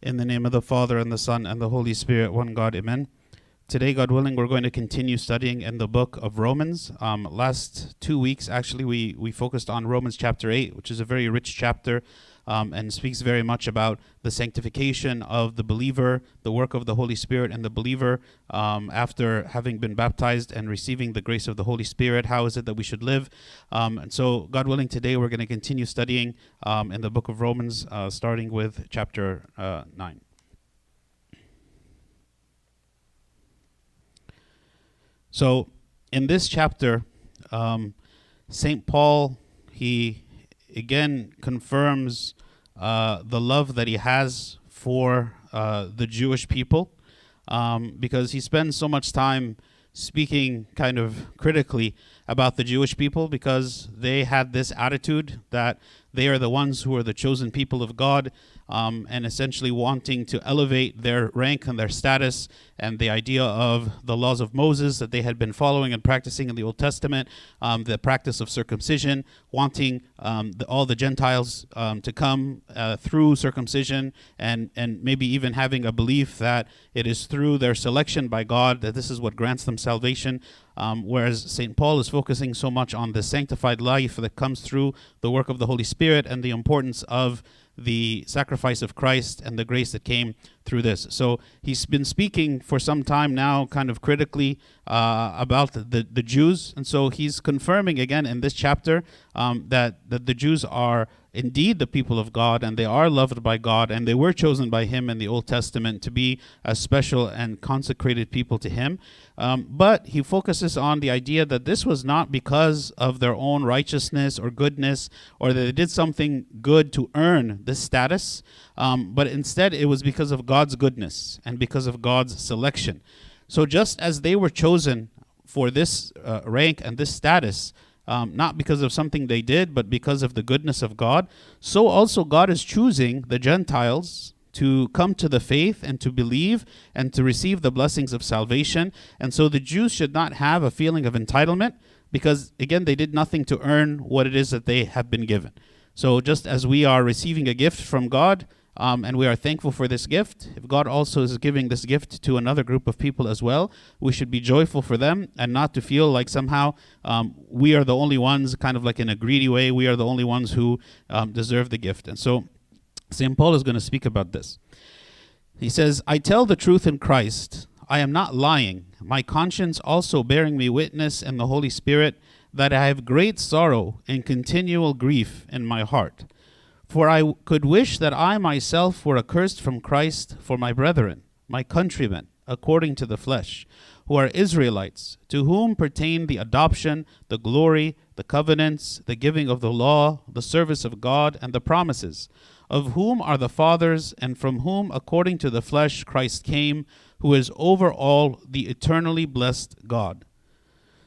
In the name of the Father, and the Son, and the Holy Spirit, one God, amen. Today, God willing, we're going to continue studying in the book of Romans. Um, last two weeks, actually, we, we focused on Romans chapter 8, which is a very rich chapter um, and speaks very much about the sanctification of the believer, the work of the Holy Spirit and the believer um, after having been baptized and receiving the grace of the Holy Spirit. How is it that we should live? Um, and so, God willing, today we're going to continue studying um, in the book of Romans, uh, starting with chapter uh, 9. So, in this chapter, um, St. Paul, he again confirms uh, the love that he has for uh, the Jewish people um, because he spends so much time speaking kind of critically about the Jewish people because they had this attitude that they are the ones who are the chosen people of God um, and essentially wanting to elevate their rank and their status and the idea of the laws of Moses that they had been following and practicing in the Old Testament, um, the practice of circumcision, wanting um, the, all the Gentiles um, to come uh, through circumcision, and, and maybe even having a belief that it is through their selection by God that this is what grants them salvation. Um, whereas St. Paul is focusing so much on the sanctified life that comes through the work of the Holy Spirit and the importance of the sacrifice of Christ and the grace that came through this. So he's been speaking for some time now, kind of critically uh, about the, the Jews. And so he's confirming again in this chapter um, that, that the Jews are indeed the people of God and they are loved by God and they were chosen by Him in the Old Testament to be a special and consecrated people to Him. Um, but he focuses on the idea that this was not because of their own righteousness or goodness or that they did something good to earn this status, um, but instead it was because of God's goodness and because of God's selection. So just as they were chosen for this uh, rank and this status, um, not because of something they did, but because of the goodness of God, so also God is choosing the Gentiles to come to the faith and to believe and to receive the blessings of salvation. And so the Jews should not have a feeling of entitlement because, again, they did nothing to earn what it is that they have been given. So just as we are receiving a gift from God, um, and we are thankful for this gift. If God also is giving this gift to another group of people as well, we should be joyful for them and not to feel like somehow um, we are the only ones, kind of like in a greedy way, we are the only ones who um, deserve the gift. And so St. Paul is going to speak about this. He says, I tell the truth in Christ. I am not lying. My conscience also bearing me witness in the Holy Spirit that I have great sorrow and continual grief in my heart. For I could wish that I myself were accursed from Christ for my brethren, my countrymen, according to the flesh, who are Israelites, to whom pertain the adoption, the glory, the covenants, the giving of the law, the service of God, and the promises, of whom are the fathers, and from whom, according to the flesh, Christ came, who is over all the eternally blessed God.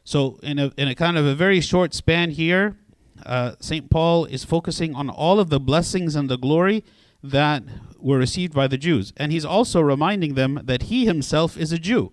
So, in a, in a kind of a very short span here, uh, St. Paul is focusing on all of the blessings and the glory that were received by the Jews. And he's also reminding them that he himself is a Jew,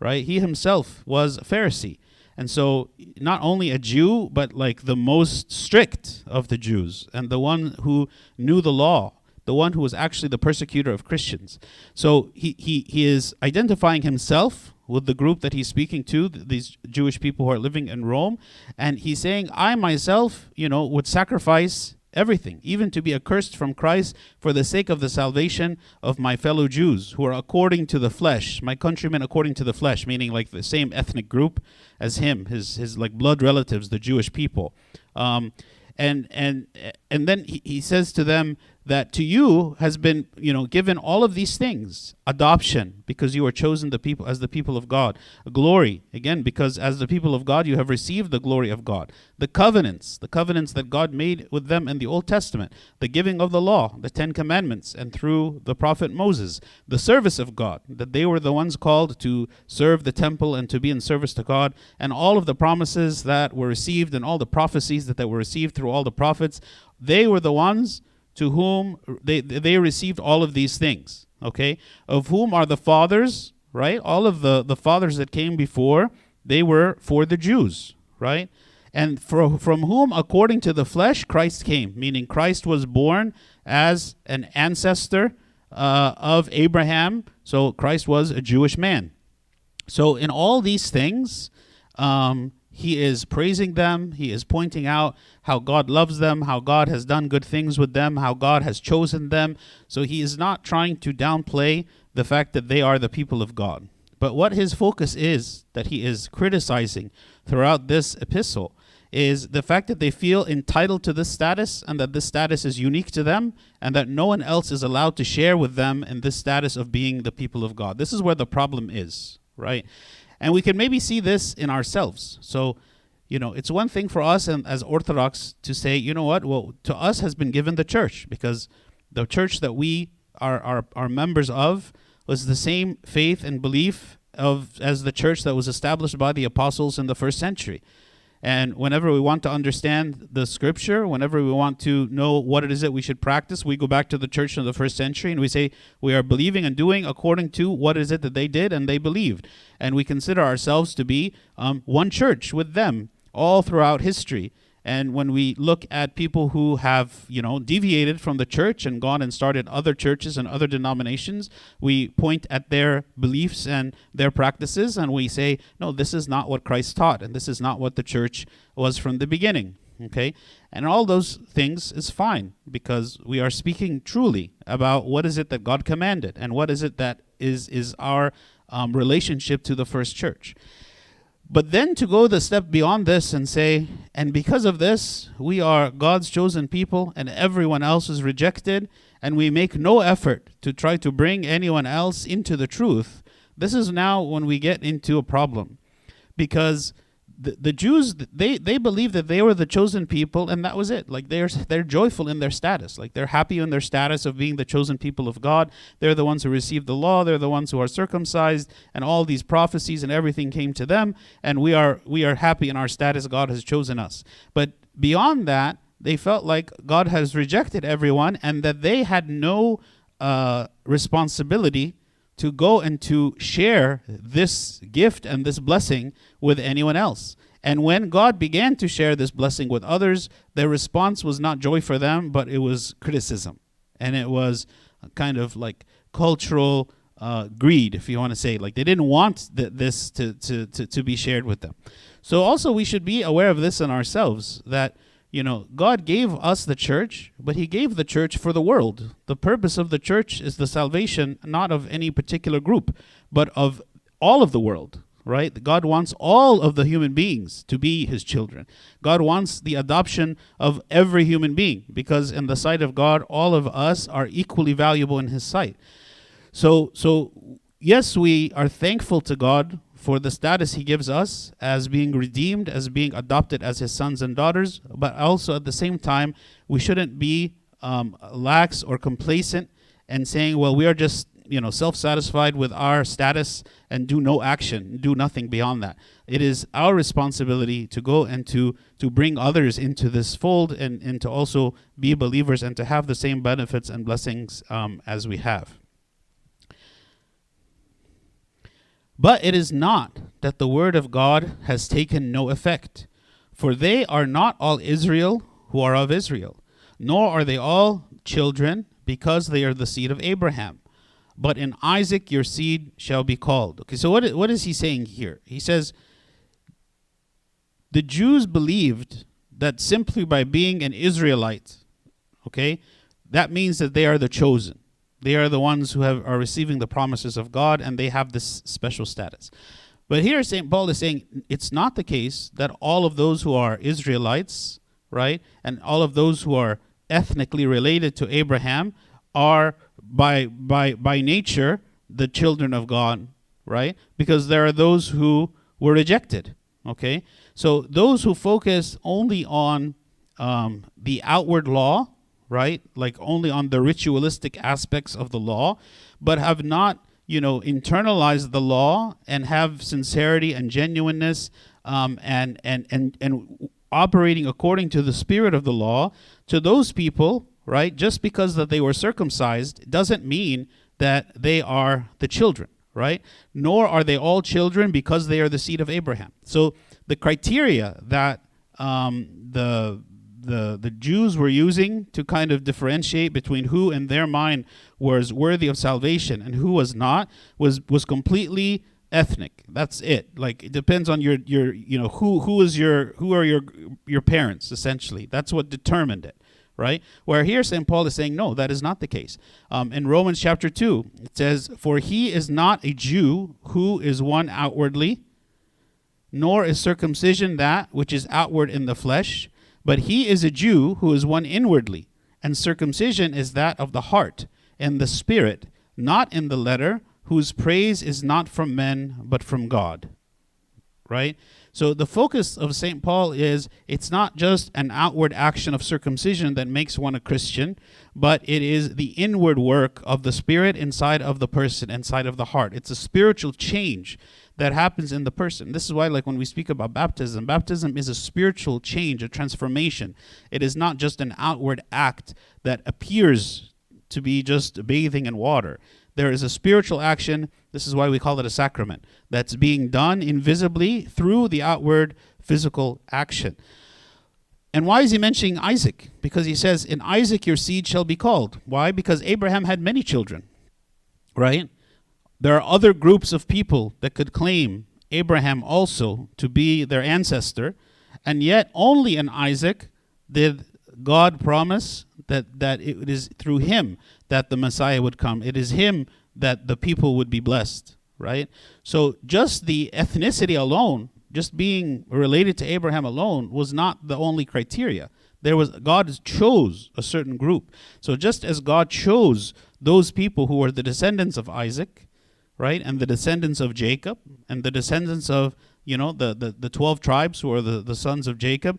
right? He himself was a Pharisee. And so, not only a Jew, but like the most strict of the Jews and the one who knew the law, the one who was actually the persecutor of Christians. So, he, he, he is identifying himself with the group that he's speaking to, these Jewish people who are living in Rome, and he's saying, I myself, you know, would sacrifice everything, even to be accursed from Christ for the sake of the salvation of my fellow Jews who are according to the flesh, my countrymen according to the flesh, meaning like the same ethnic group as him, his his like blood relatives, the Jewish people. Um, and and and then he, he says to them that to you has been you know given all of these things adoption because you are chosen the people as the people of god. Glory again because as the people of god you have received the glory of god. The covenants the covenants that god made with them in the old testament the giving of the law the 10 commandments and through the prophet moses the service of god that they were the ones called to serve the temple and to be in service to god and all of the promises that were received and all the prophecies that, that were received through all the prophets they were the ones to whom they, they received all of these things, okay? Of whom are the fathers, right? All of the, the fathers that came before, they were for the Jews, right? And for, from whom, according to the flesh, Christ came, meaning Christ was born as an ancestor uh, of Abraham. So Christ was a Jewish man. So in all these things, um, he is praising them. He is pointing out how God loves them, how God has done good things with them, how God has chosen them. So he is not trying to downplay the fact that they are the people of God. But what his focus is that he is criticizing throughout this epistle is the fact that they feel entitled to this status and that this status is unique to them and that no one else is allowed to share with them in this status of being the people of God. This is where the problem is, right? And we can maybe see this in ourselves. So, you know, it's one thing for us and as Orthodox to say, you know what? Well, to us has been given the church because the church that we are, are, are members of was the same faith and belief of as the church that was established by the apostles in the first century. And whenever we want to understand the scripture, whenever we want to know what it is that we should practice, we go back to the church in the first century and we say we are believing and doing according to what is it that they did and they believed. And we consider ourselves to be um, one church with them all throughout history. And when we look at people who have, you know, deviated from the church and gone and started other churches and other denominations, we point at their beliefs and their practices and we say, no, this is not what Christ taught and this is not what the church was from the beginning. Okay? And all those things is fine because we are speaking truly about what is it that God commanded and what is it that is is our um, relationship to the first church. But then to go the step beyond this and say, and because of this, we are God's chosen people and everyone else is rejected, and we make no effort to try to bring anyone else into the truth, this is now when we get into a problem. Because the, the Jews they they believe that they were the chosen people and that was it. Like they're they're joyful in their status. Like they're happy in their status of being the chosen people of God. They're the ones who received the law. They're the ones who are circumcised. And all these prophecies and everything came to them. And we are we are happy in our status. God has chosen us. But beyond that they felt like God has rejected everyone and that they had no uh, responsibility to go and to share this gift and this blessing with anyone else. And when God began to share this blessing with others, their response was not joy for them, but it was criticism. And it was kind of like cultural uh, greed, if you want to say. Like they didn't want th- this to, to, to, to be shared with them. So also we should be aware of this in ourselves that you know, God gave us the church, but He gave the church for the world. The purpose of the church is the salvation not of any particular group, but of all of the world, right? God wants all of the human beings to be His children. God wants the adoption of every human being because, in the sight of God, all of us are equally valuable in His sight. So, so yes, we are thankful to God for the status he gives us as being redeemed, as being adopted as his sons and daughters, but also at the same time, we shouldn't be um, lax or complacent and saying, well, we are just you know self-satisfied with our status and do no action do nothing beyond that. It is our responsibility to go and to to bring others into this fold and and to also be believers and to have the same benefits and blessings um, as we have But it is not that the word of God has taken no effect. For they are not all Israel who are of Israel, nor are they all children, because they are the seed of Abraham. But in Isaac your seed shall be called. Okay, so what what is he saying here? He says, the Jews believed that simply by being an Israelite, okay, that means that they are the chosen. They are the ones who have, are receiving the promises of God and they have this special status. But here St. Paul is saying it's not the case that all of those who are Israelites, right, and all of those who are ethnically related to Abraham are by by by nature the children of God, right? Because there are those who were rejected. Okay, so those who focus only on um, the outward law right? Like only on the ritualistic aspects of the law, but have not, you know, internalized the law and have sincerity and genuineness um, and, and, and, and operating according to the spirit of the law. To those people, right, just because that they were circumcised doesn't mean that they are the children, right? Nor are they all children because they are the seed of Abraham. So the criteria that um, the the the Jews were using to kind of differentiate between who in their mind was worthy of salvation and who was not was was completely ethnic. That's it. Like it depends on your your you know who who is your who are your your parents essentially. That's what determined it right? Where here St. Paul is saying, no, that is not the case. Um, in Romans chapter 2, it says, For he is not a Jew who is one outwardly, nor is circumcision that which is outward in the flesh, but he is a Jew who is one inwardly, and circumcision is that of the heart, and the spirit, not in the letter, whose praise is not from men, but from God. Right? So the focus of St. Paul is it's not just an outward action of circumcision that makes one a Christian, but it is the inward work of the Spirit inside of the person, inside of the heart. It's a spiritual change that happens in the person. This is why, like, when we speak about baptism, baptism is a spiritual change, a transformation. It is not just an outward act that appears to be just bathing in water. There is a spiritual action. This is why we call it a sacrament that's being done invisibly through the outward physical action. And why is he mentioning Isaac? Because he says, In Isaac your seed shall be called. Why? Because Abraham had many children, right? There are other groups of people that could claim Abraham also to be their ancestor, and yet only in Isaac did God promise that, that it is through him that the Messiah would come. It is him that the people would be blessed, right? So just the ethnicity alone, just being related to Abraham alone, was not the only criteria. There was God chose a certain group. So just as God chose those people who were the descendants of Isaac, right, and the descendants of Jacob, and the descendants of you know the the, the twelve tribes who are the, the sons of Jacob,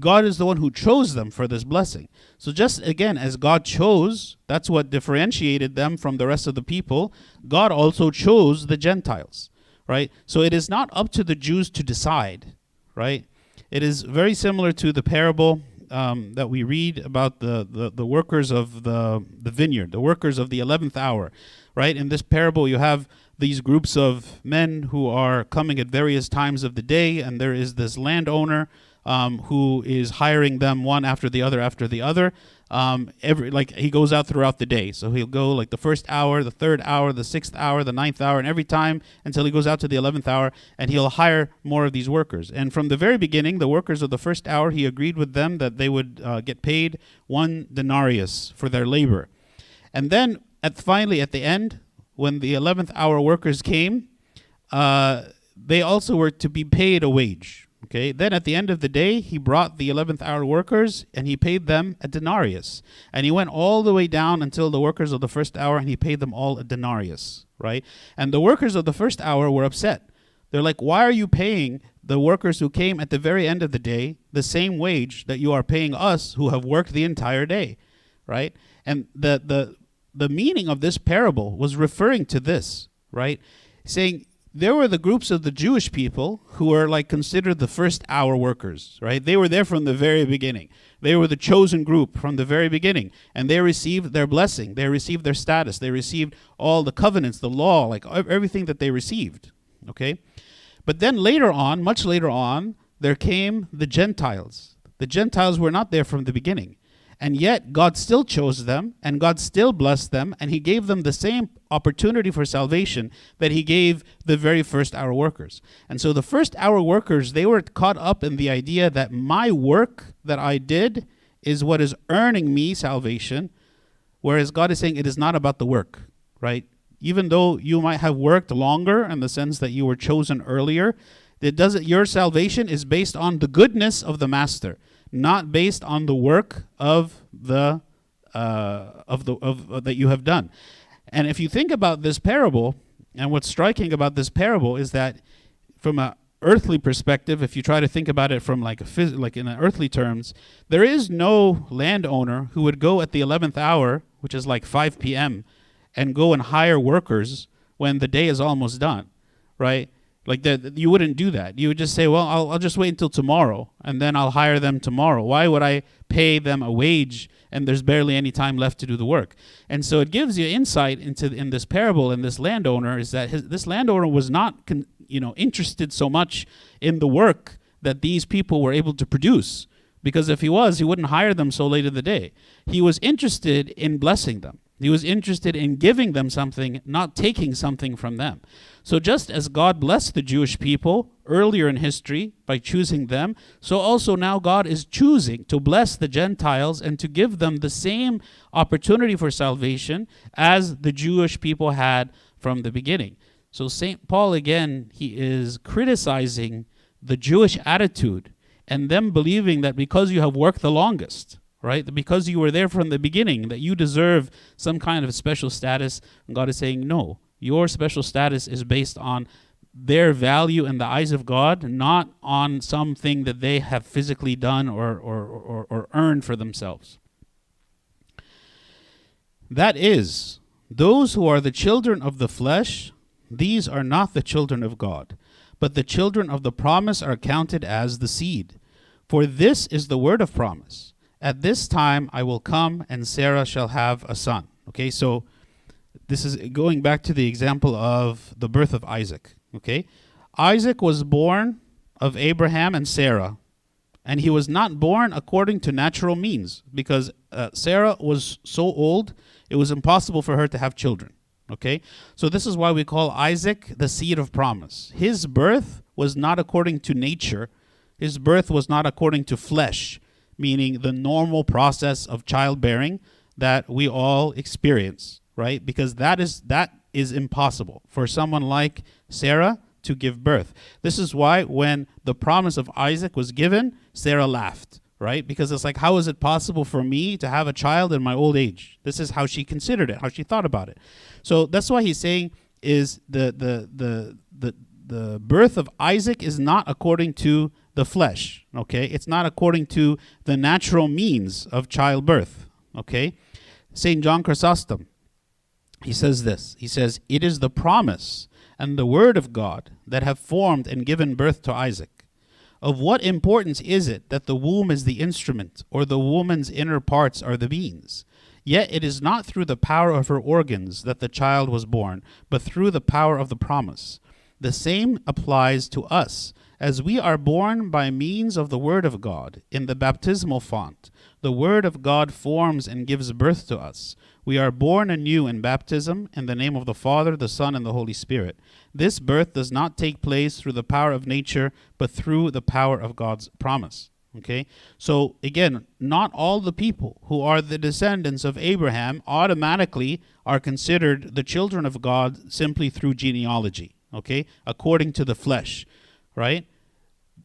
God is the one who chose them for this blessing. So, just again, as God chose, that's what differentiated them from the rest of the people, God also chose the Gentiles, right? So, it is not up to the Jews to decide, right? It is very similar to the parable um, that we read about the, the, the workers of the, the vineyard, the workers of the 11th hour, right? In this parable, you have these groups of men who are coming at various times of the day, and there is this landowner um, who is hiring them one after the other after the other. Um, every like he goes out throughout the day, so he'll go like the first hour, the third hour, the sixth hour, the ninth hour, and every time until he goes out to the eleventh hour, and he'll hire more of these workers. And from the very beginning, the workers of the first hour, he agreed with them that they would uh, get paid one denarius for their labor. And then at finally at the end, when the eleventh hour workers came, uh, they also were to be paid a wage Okay. Then at the end of the day, he brought the 11th hour workers and he paid them a denarius. And he went all the way down until the workers of the first hour and he paid them all a denarius, right? And the workers of the first hour were upset. They're like, why are you paying the workers who came at the very end of the day the same wage that you are paying us who have worked the entire day, right? And the, the, the meaning of this parable was referring to this, right? Saying, there were the groups of the Jewish people who were like considered the first hour workers, right? They were there from the very beginning. They were the chosen group from the very beginning, and they received their blessing. They received their status. They received all the covenants, the law, like everything that they received, okay? But then later on, much later on, there came the Gentiles. The Gentiles were not there from the beginning. And yet, God still chose them, and God still blessed them, and He gave them the same opportunity for salvation that He gave the very first hour workers. And so, the first hour workers, they were caught up in the idea that my work that I did is what is earning me salvation, whereas God is saying it is not about the work, right? Even though you might have worked longer in the sense that you were chosen earlier, it doesn't your salvation is based on the goodness of the master not based on the work of the uh, of the of uh, that you have done. And if you think about this parable, and what's striking about this parable is that from a earthly perspective, if you try to think about it from like a phys- like in earthly terms, there is no landowner who would go at the 11th hour, which is like 5 p.m., and go and hire workers when the day is almost done, right? Like that, you wouldn't do that. You would just say, "Well, I'll, I'll just wait until tomorrow, and then I'll hire them tomorrow." Why would I pay them a wage and there's barely any time left to do the work? And so it gives you insight into in this parable. And this landowner is that his, this landowner was not, con, you know, interested so much in the work that these people were able to produce Because if he was, he wouldn't hire them so late in the day. He was interested in blessing them. He was interested in giving them something, not taking something from them. So, just as God blessed the Jewish people earlier in history by choosing them, so also now God is choosing to bless the Gentiles and to give them the same opportunity for salvation as the Jewish people had from the beginning. So, St. Paul again, he is criticizing the Jewish attitude and them believing that because you have worked the longest, right? Because you were there from the beginning, that you deserve some kind of special status. And God is saying, no, your special status is based on their value in the eyes of God, not on something that they have physically done or, or, or, or earned for themselves. That is, those who are the children of the flesh, these are not the children of God, but the children of the promise are counted as the seed. For this is the word of promise. At this time I will come, and Sarah shall have a son. Okay, so this is going back to the example of the birth of Isaac. Okay, Isaac was born of Abraham and Sarah, and he was not born according to natural means because uh, Sarah was so old it was impossible for her to have children. Okay, so this is why we call Isaac the seed of promise. His birth was not according to nature, his birth was not according to flesh, meaning the normal process of childbearing that we all experience right? Because that is that is impossible for someone like Sarah to give birth. This is why when the promise of Isaac was given, Sarah laughed, right? Because it's like how is it possible for me to have a child in my old age? This is how she considered it, how she thought about it. So that's why he's saying is the the the the the birth of Isaac is not according to the flesh, okay? It's not according to the natural means of childbirth, okay? St. John Chrysostom he says this He says, It is the promise and the word of God that have formed and given birth to Isaac. Of what importance is it that the womb is the instrument, or the woman's inner parts are the means? Yet it is not through the power of her organs that the child was born, but through the power of the promise. The same applies to us, as we are born by means of the Word of God in the baptismal font. The Word of God forms and gives birth to us. We are born anew in baptism in the name of the Father, the Son, and the Holy Spirit. This birth does not take place through the power of nature, but through the power of God's promise. Okay? So, again, not all the people who are the descendants of Abraham automatically are considered the children of God simply through genealogy. Okay? According to the flesh. Right?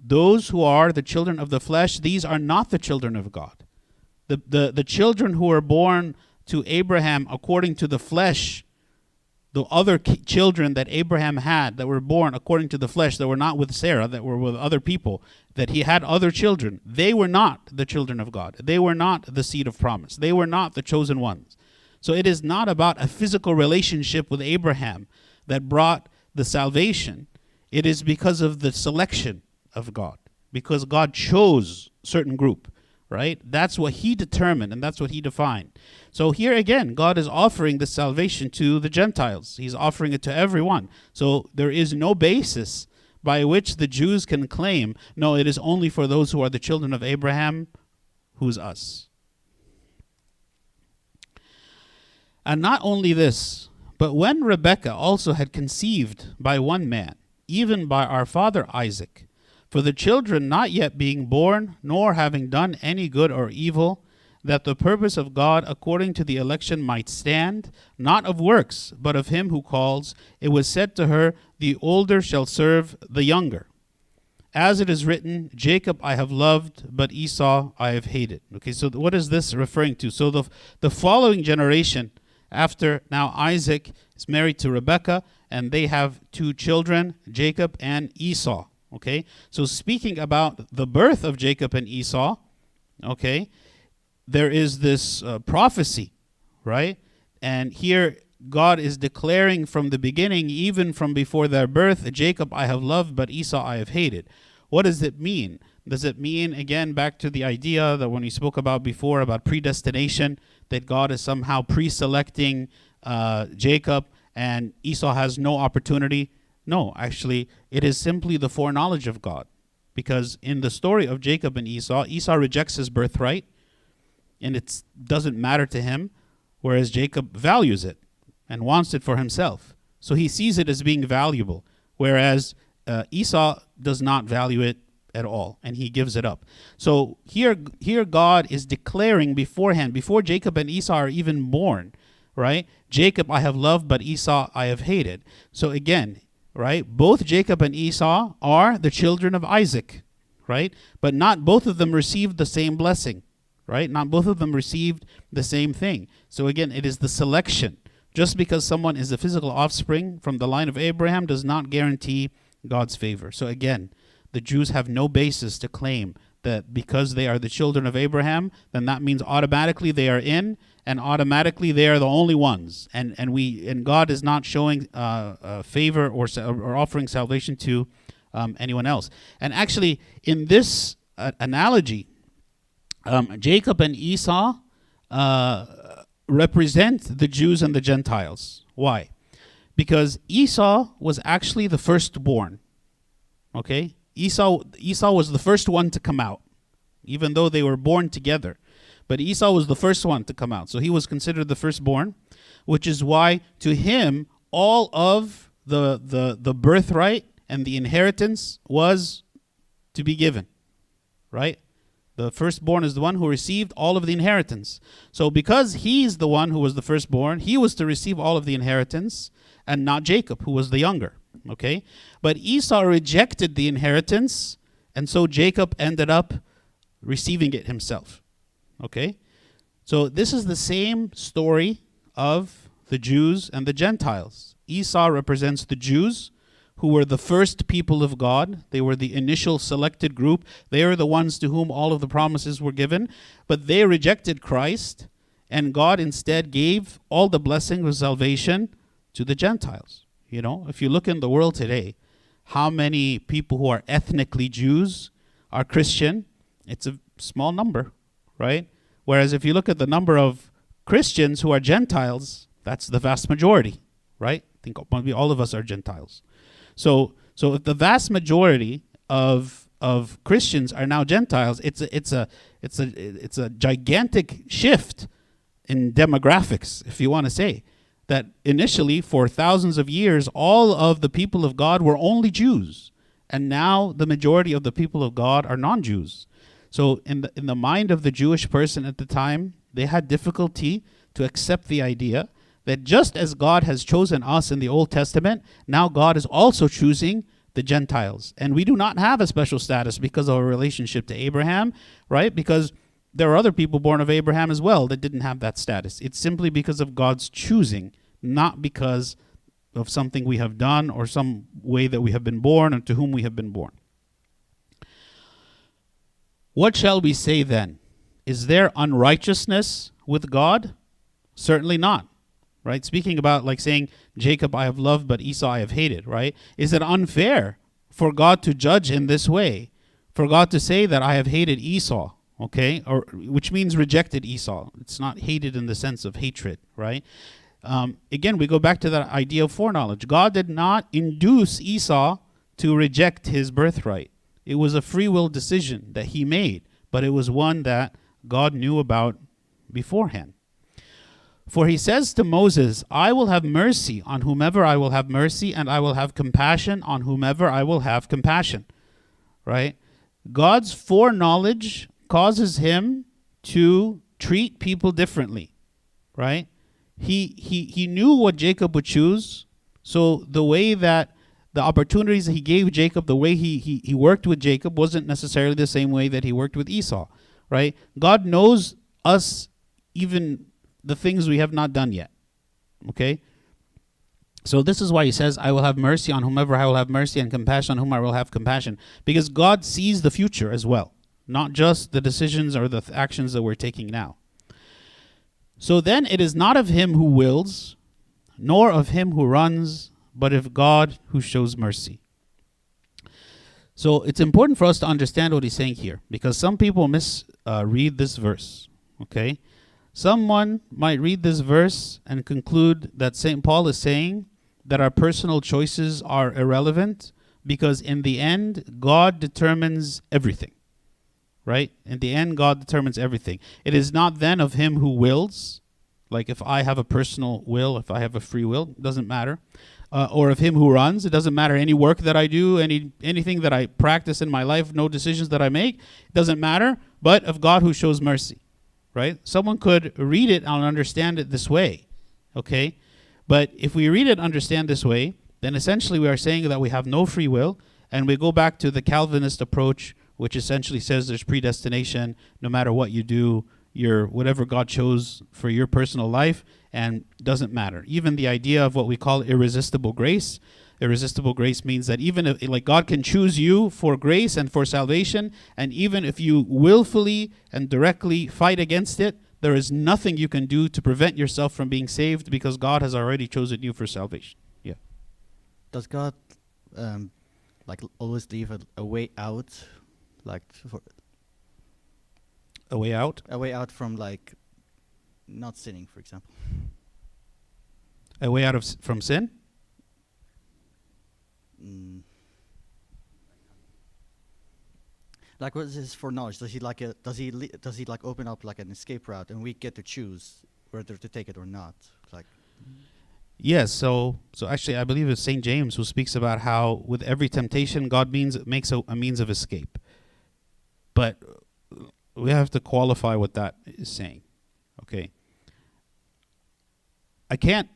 Those who are the children of the flesh, these are not the children of God. The, the, the children who are born to Abraham according to the flesh, the other children that Abraham had that were born according to the flesh, that were not with Sarah, that were with other people, that he had other children, they were not the children of God. They were not the seed of promise. They were not the chosen ones. So it is not about a physical relationship with Abraham that brought the salvation. It is because of the selection of God, because God chose certain group right? That's what he determined and that's what he defined. So here again, God is offering the salvation to the Gentiles. He's offering it to everyone. So there is no basis by which the Jews can claim, no, it is only for those who are the children of Abraham, who's us. And not only this, but when Rebekah also had conceived by one man, even by our father Isaac, for the children not yet being born, nor having done any good or evil, that the purpose of God according to the election might stand, not of works, but of him who calls, it was said to her, The older shall serve the younger. As it is written, Jacob I have loved, but Esau I have hated. Okay, so what is this referring to? So the, the following generation, after now Isaac is married to Rebekah, and they have two children, Jacob and Esau. Okay, so speaking about the birth of Jacob and Esau, okay, there is this uh, prophecy, right? And here God is declaring from the beginning, even from before their birth, Jacob I have loved, but Esau I have hated. What does it mean? Does it mean, again, back to the idea that when we spoke about before about predestination, that God is somehow pre selecting uh, Jacob and Esau has no opportunity? No, actually, it is simply the foreknowledge of God. Because in the story of Jacob and Esau, Esau rejects his birthright and it doesn't matter to him, whereas Jacob values it and wants it for himself. So he sees it as being valuable, whereas uh, Esau does not value it at all and he gives it up. So here here God is declaring beforehand before Jacob and Esau are even born, right? Jacob I have loved but Esau I have hated. So again, right? Both Jacob and Esau are the children of Isaac, right? But not both of them received the same blessing, right? Not both of them received the same thing. So again, it is the selection. Just because someone is a physical offspring from the line of Abraham does not guarantee God's favor. So again, the Jews have no basis to claim that because they are the children of Abraham, then that means automatically they are in, and automatically they are the only ones. And and we and God is not showing uh, uh, favor or or offering salvation to um, anyone else. And actually, in this uh, analogy, um, Jacob and Esau uh, represent the Jews and the Gentiles. Why? Because Esau was actually the firstborn. Okay, Esau Esau was the first one to come out, even though they were born together. But Esau was the first one to come out. So he was considered the firstborn, which is why to him all of the the the birthright and the inheritance was to be given. Right? The firstborn is the one who received all of the inheritance. So because he's the one who was the firstborn, he was to receive all of the inheritance and not Jacob, who was the younger. Okay? But Esau rejected the inheritance, and so Jacob ended up receiving it himself. Okay? So this is the same story of the Jews and the Gentiles. Esau represents the Jews who were the first people of God. They were the initial selected group. They are the ones to whom all of the promises were given. But they rejected Christ, and God instead gave all the blessings of salvation to the Gentiles. You know, if you look in the world today, how many people who are ethnically Jews are Christian? It's a small number, right? Whereas if you look at the number of Christians who are Gentiles, that's the vast majority, right? I think maybe all of us are Gentiles. So, so if the vast majority of of Christians are now Gentiles, it's a, it's a it's a it's a gigantic shift in demographics, if you want to say that initially, for thousands of years, all of the people of God were only Jews. And now the majority of the people of God are non Jews. So, in the, in the mind of the Jewish person at the time, they had difficulty to accept the idea that just as God has chosen us in the Old Testament, now God is also choosing the Gentiles. And we do not have a special status because of our relationship to Abraham, right? Because there are other people born of Abraham as well that didn't have that status. It's simply because of God's choosing not because of something we have done or some way that we have been born or to whom we have been born. What shall we say then? Is there unrighteousness with God? Certainly not. Right? Speaking about like saying, Jacob I have loved, but Esau I have hated, right? Is it unfair for God to judge in this way? For God to say that I have hated Esau, okay? Or which means rejected Esau. It's not hated in the sense of hatred, right? Um, again, we go back to that idea of foreknowledge. God did not induce Esau to reject his birthright. It was a free will decision that he made, but it was one that God knew about beforehand. For he says to Moses, I will have mercy on whomever I will have mercy, and I will have compassion on whomever I will have compassion. Right? God's foreknowledge causes him to treat people differently. Right? he he he knew what Jacob would choose. So the way that the opportunities he gave Jacob, the way he, he he worked with Jacob wasn't necessarily the same way that he worked with Esau, right? God knows us even the things we have not done yet. Okay? So this is why he says, I will have mercy on whomever I will have mercy and compassion on whom I will have compassion. Because God sees the future as well, not just the decisions or the th- actions that we're taking now. So then it is not of him who wills, nor of him who runs, but of God who shows mercy. So it's important for us to understand what he's saying here, because some people misread uh, this verse. Okay, someone might read this verse and conclude that Saint Paul is saying that our personal choices are irrelevant, because in the end, God determines everything. Right? In the end, God determines everything. It is not then of him who wills, like if I have a personal will, if I have a free will, doesn't matter. Uh, or of him who runs, it doesn't matter any work that I do, any anything that I practice in my life, no decisions that I make, it doesn't matter, but of God who shows mercy. Right? Someone could read it and understand it this way. Okay? But if we read it and understand this way, then essentially we are saying that we have no free will, and we go back to the Calvinist approach, which essentially says there's predestination. No matter what you do, your whatever God chose for your personal life, and doesn't matter. Even the idea of what we call irresistible grace. Irresistible grace means that even if like God can choose you for grace and for salvation, and even if you willfully and directly fight against it, there is nothing you can do to prevent yourself from being saved because God has already chosen you for salvation. Yeah. Does God um, like always leave a, a way out, like for A way out? a way out from like not sinning, for example? A way out of s- from sin? Mm. Like what is this foreknowledge? Does he like a, does he li- does he like open up like an escape route and we get to choose whether to take it or not? Like Yes, so so actually I believe it's St. James who speaks about how with every temptation God means makes a, a means of escape. But uh, we have to qualify what that is saying. Okay. I can't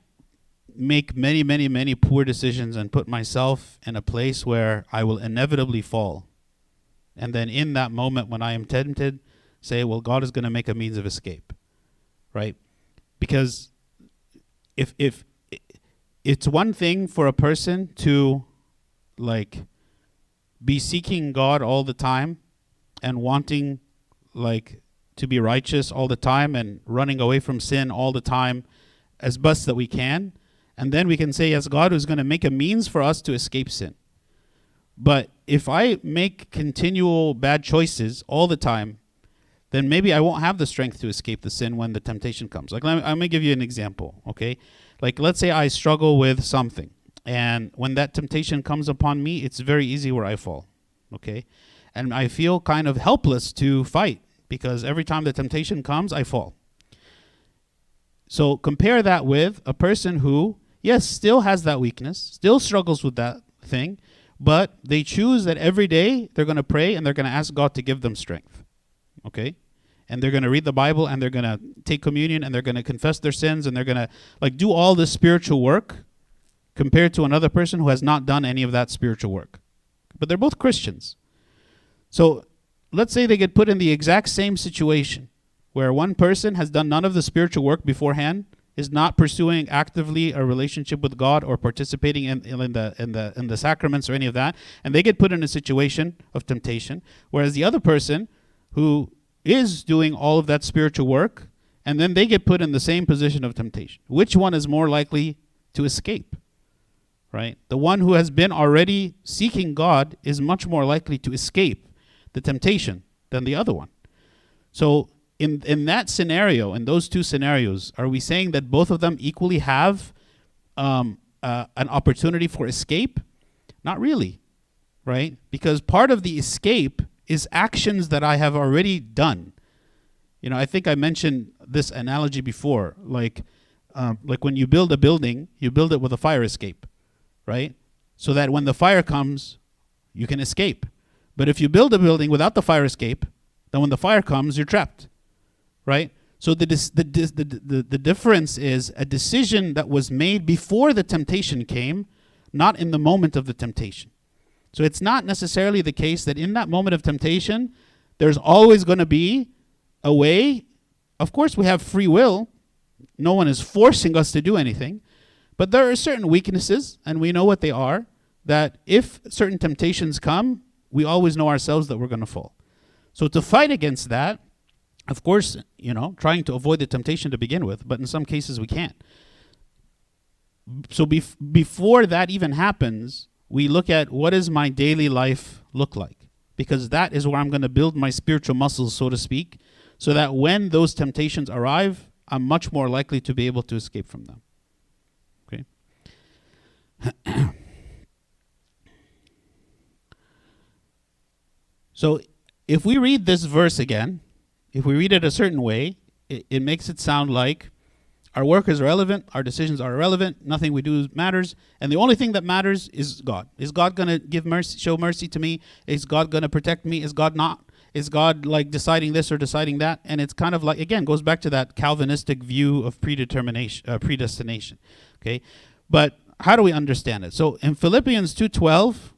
make many many many poor decisions and put myself in a place where I will inevitably fall. And then in that moment when I am tempted say, well God is going to make a means of escape. Right? Because if if it's one thing for a person to like be seeking God all the time and wanting like to be righteous all the time and running away from sin all the time as best that we can. And then we can say yes God is going to make a means for us to escape sin. But if I make continual bad choices all the time then maybe I won't have the strength to escape the sin when the temptation comes. Like let me, going to give you an example okay? Like let's say I struggle with something and when that temptation comes upon me it's very easy where I fall okay? And I feel kind of helpless to fight because every time the temptation comes I fall so compare that with a person who yes still has that weakness still struggles with that thing but they choose that every day they're going to pray and they're going to ask God to give them strength okay and they're going to read the Bible and they're going to take communion and they're going to confess their sins and they're going to like do all this spiritual work compared to another person who has not done any of that spiritual work. But they're both Christians. So let's say they get put in the exact same situation where one person has done none of the spiritual work beforehand, is not pursuing actively a relationship with God or participating in, in the in the in the sacraments or any of that, and they get put in a situation of temptation, whereas the other person who is doing all of that spiritual work, and then they get put in the same position of temptation. Which one is more likely to escape? Right? The one who has been already seeking God is much more likely to escape the temptation than the other one. So, in, in that scenario, in those two scenarios, are we saying that both of them equally have um, uh, an opportunity for escape? Not really, right? Because part of the escape is actions that I have already done. You know, I think I mentioned this analogy before. Like, um, like when you build a building, you build it with a fire escape, right? So that when the fire comes, you can escape. But if you build a building without the fire escape, then when the fire comes, you're trapped, right? So the, dis- the, dis- the, the, the difference is a decision that was made before the temptation came, not in the moment of the temptation. So it's not necessarily the case that in that moment of temptation, there's always going to be a way. Of course, we have free will. No one is forcing us to do anything. But there are certain weaknesses, and we know what they are, that if certain temptations come, we always know ourselves that we're going to fall. So to fight against that, of course, you know, trying to avoid the temptation to begin with, but in some cases we can't. So bef- before that even happens, we look at what does my daily life look like? Because that is where I'm going to build my spiritual muscles, so to speak, so that when those temptations arrive, I'm much more likely to be able to escape from them. Okay? So if we read this verse again, if we read it a certain way, it, it makes it sound like our work is irrelevant, our decisions are irrelevant, nothing we do matters, and the only thing that matters is God. Is God going to give mercy, show mercy to me? Is God going to protect me? Is God not? Is God like deciding this or deciding that? And it's kind of like again goes back to that Calvinistic view of predetermination, uh, predestination. Okay, but how do we understand it? So in Philippians two twelve,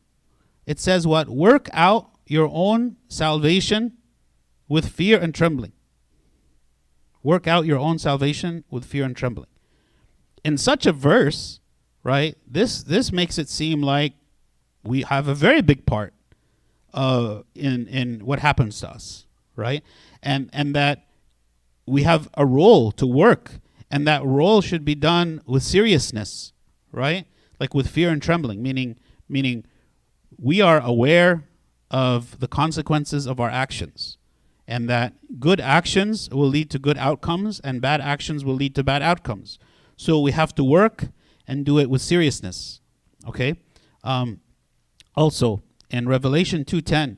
it says what work out your own salvation with fear and trembling. Work out your own salvation with fear and trembling. In such a verse, right? This this makes it seem like we have a very big part uh, in in what happens to us, right? And and that we have a role to work, and that role should be done with seriousness, right? Like with fear and trembling, meaning meaning we are aware of the consequences of our actions and that good actions will lead to good outcomes and bad actions will lead to bad outcomes. So we have to work and do it with seriousness. Okay? Um, also, in Revelation 2:10,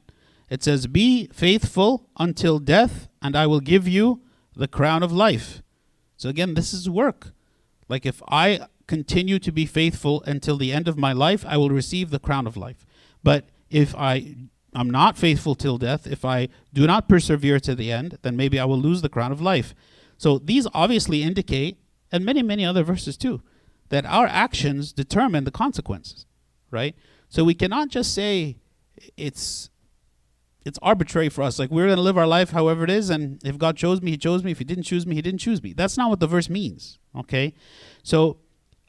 it says, "Be faithful until death, and I will give you the crown of life." So again, this is work. Like if I continue to be faithful until the end of my life, I will receive the crown of life. But if I I'm not faithful till death, if I do not persevere to the end, then maybe I will lose the crown of life. So these obviously indicate, and many, many other verses too, that our actions determine the consequences, right? So we cannot just say it's it's arbitrary for us. Like we're gonna live our life however it is, and if God chose me, He chose me. If He didn't choose me, He didn't choose me. That's not what the verse means. Okay, so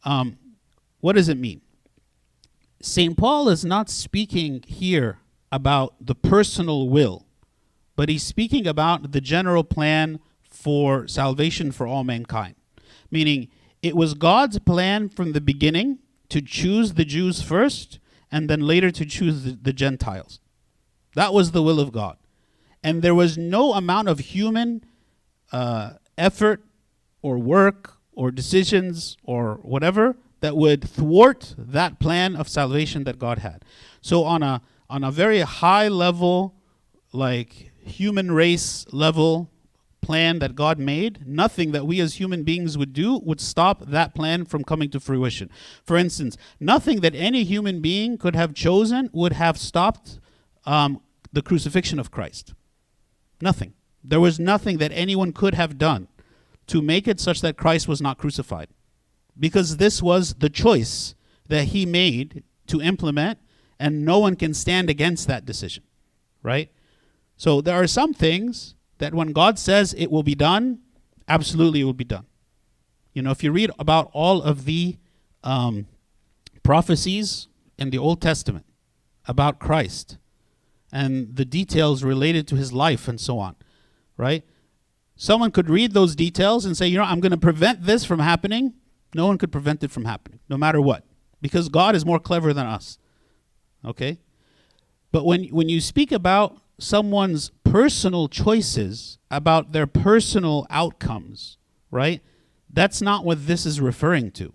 um, what does it mean? St. Paul is not speaking here about the personal will, but he's speaking about the general plan for salvation for all mankind. Meaning, it was God's plan from the beginning to choose the Jews first and then later to choose the, the Gentiles. That was the will of God. And there was no amount of human uh, effort or work or decisions or whatever that would thwart that plan of salvation that God had. So on a on a very high level like human race level plan that God made, nothing that we as human beings would do would stop that plan from coming to fruition. For instance, nothing that any human being could have chosen would have stopped um, the crucifixion of Christ. Nothing. There was nothing that anyone could have done to make it such that Christ was not crucified. Because this was the choice that he made to implement, and no one can stand against that decision, right? So there are some things that when God says it will be done, absolutely it will be done. You know, if you read about all of the um, prophecies in the Old Testament about Christ and the details related to his life and so on, right? Someone could read those details and say, you know, I'm going to prevent this from happening. No one could prevent it from happening, no matter what, because God is more clever than us. Okay? But when, when you speak about someone's personal choices, about their personal outcomes, right? That's not what this is referring to,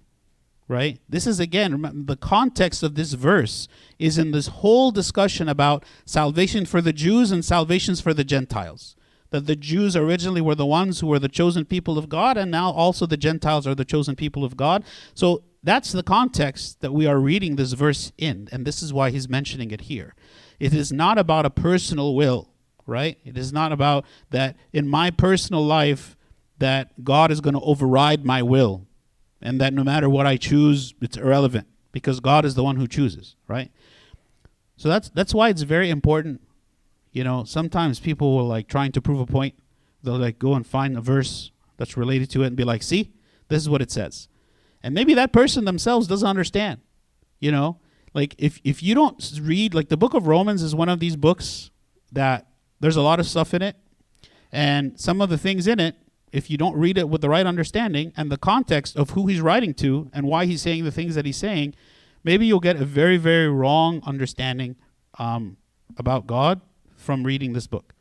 right? This is, again, the context of this verse is in this whole discussion about salvation for the Jews and salvations for the Gentiles that the Jews originally were the ones who were the chosen people of God, and now also the Gentiles are the chosen people of God. So that's the context that we are reading this verse in, and this is why he's mentioning it here. It is not about a personal will, right? It is not about that in my personal life that God is going to override my will and that no matter what I choose, it's irrelevant because God is the one who chooses, right? So that's that's why it's very important you know, sometimes people will like trying to prove a point. They'll like go and find a verse that's related to it and be like, see, this is what it says. And maybe that person themselves doesn't understand. You know, like if if you don't read like the book of Romans is one of these books that there's a lot of stuff in it. And some of the things in it, if you don't read it with the right understanding and the context of who he's writing to and why he's saying the things that he's saying, maybe you'll get a very, very wrong understanding um, about God from reading this book.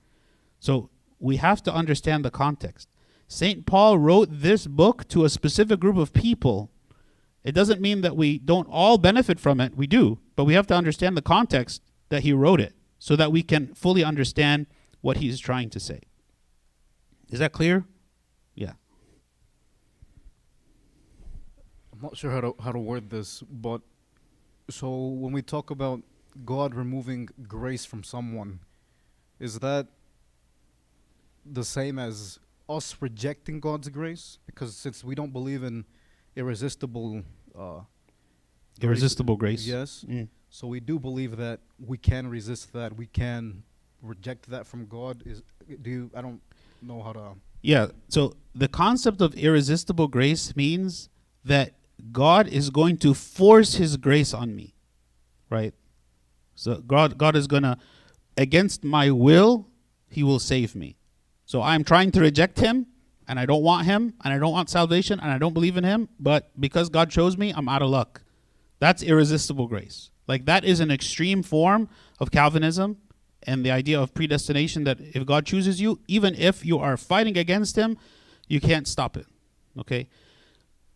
So we have to understand the context. St. Paul wrote this book to a specific group of people. It doesn't mean that we don't all benefit from it. We do, but we have to understand the context that he wrote it. so that we can fully understand what he's trying to say. Is that clear? Yeah. I'm not sure how to how to word this, but so when we talk about God removing grace from someone, is that the same as us rejecting God's grace? Because since we don't believe in irresistible, uh, grace- Irresistible grace. yes, Mm. so we do believe that we can resist that. We can reject that from God. Is do you? I don't know how to. Yeah. So the concept of irresistible grace means that God is going to force his grace on me. Right? So God God is going to against my will, he will save me. So I'm trying to reject him and I don't want him and I don't want salvation and I don't believe in him, but because God chose me, I'm out of luck. That's irresistible grace. Like that is an extreme form of Calvinism and the idea of predestination that if God chooses you, even if you are fighting against him, you can't stop it. Okay?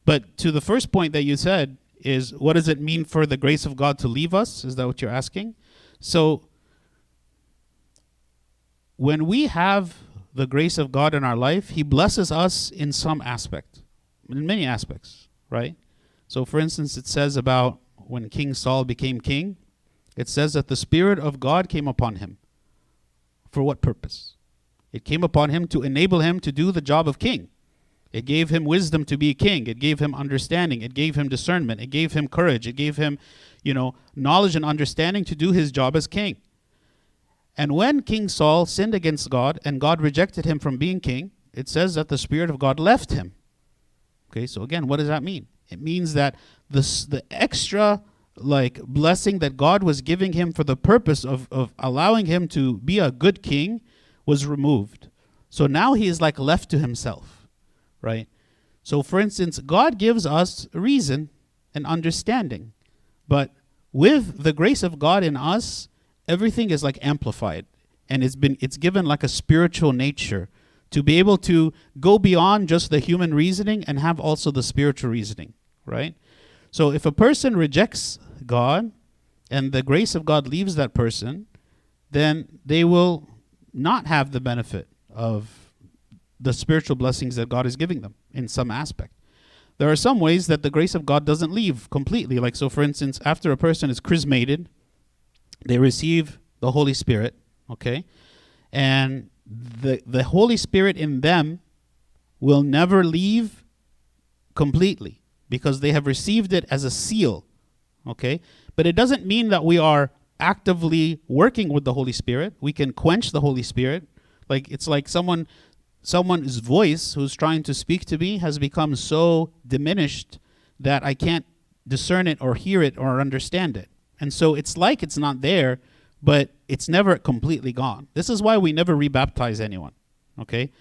But to the first point that you said is what does it mean for the grace of God to leave us? Is that what you're asking? So when we have the grace of God in our life, he blesses us in some aspect, in many aspects, right? So for instance, it says about when King Saul became king, it says that the spirit of God came upon him. For what purpose? It came upon him to enable him to do the job of king. It gave him wisdom to be king. It gave him understanding. It gave him discernment. It gave him courage. It gave him, you know, knowledge and understanding to do his job as king. And when King Saul sinned against God and God rejected him from being king, it says that the Spirit of God left him. Okay, so again, what does that mean? It means that the, the extra like blessing that God was giving him for the purpose of, of allowing him to be a good king was removed. So now he is like left to himself, right? So for instance, God gives us reason and understanding. But with the grace of God in us, everything is like amplified and it's been it's given like a spiritual nature to be able to go beyond just the human reasoning and have also the spiritual reasoning, right? So if a person rejects God and the grace of God leaves that person, then they will not have the benefit of the spiritual blessings that God is giving them in some aspect. There are some ways that the grace of God doesn't leave completely. Like, so for instance, after a person is chrismated, they receive the Holy Spirit, okay? And the, the Holy Spirit in them will never leave completely because they have received it as a seal, okay? But it doesn't mean that we are actively working with the Holy Spirit. We can quench the Holy Spirit. Like it's like someone someone's voice who's trying to speak to me has become so diminished that I can't discern it or hear it or understand it. And so it's like it's not there, but it's never completely gone. This is why we never rebaptize anyone. Okay?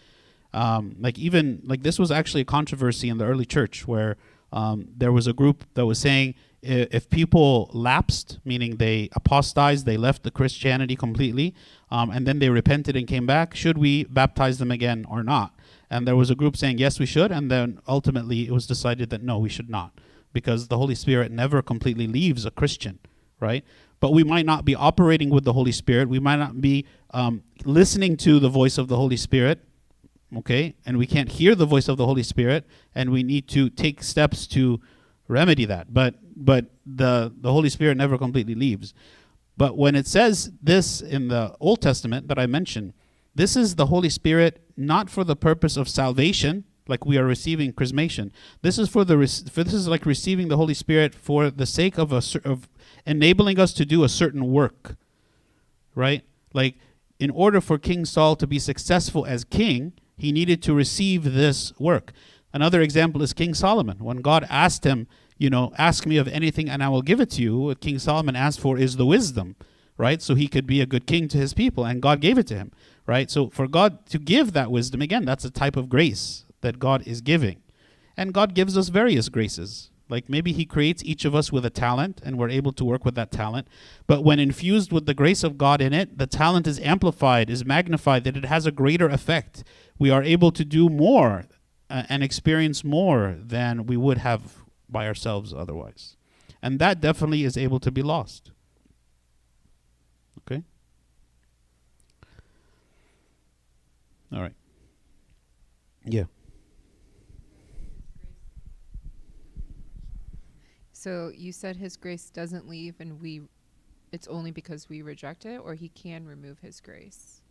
Um, like even like this was actually a controversy in the early church where um, there was a group that was saying i- if people lapsed, meaning they apostatized, they left the Christianity completely, um, and then they repented and came back, should we baptize them again or not? And there was a group saying yes, we should, and then ultimately it was decided that no, we should not, because the Holy Spirit never completely leaves a Christian, right? But we might not be operating with the Holy Spirit. We might not be um, listening to the voice of the Holy Spirit okay and we can't hear the voice of the holy spirit and we need to take steps to remedy that but but the the holy spirit never completely leaves but when it says this in the old testament that i mentioned this is the holy spirit not for the purpose of salvation like we are receiving chrismation this is for the for this is like receiving the holy spirit for the sake of a of enabling us to do a certain work right? Like, in order for King Saul to be successful as king, he needed to receive this work. Another example is King Solomon. When God asked him, you know, ask me of anything and I will give it to you, what King Solomon asked for is the wisdom, right? So he could be a good king to his people, and God gave it to him, right? So for God to give that wisdom, again, that's a type of grace that God is giving. And God gives us various graces. Like maybe He creates each of us with a talent and we're able to work with that talent. But when infused with the grace of God in it, the talent is amplified, is magnified, that it has a greater effect. We are able to do more uh, and experience more than we would have by ourselves otherwise. And that definitely is able to be lost. Okay? All right. Yeah. So you said his grace doesn't leave and we it's only because we reject it or he can remove his grace.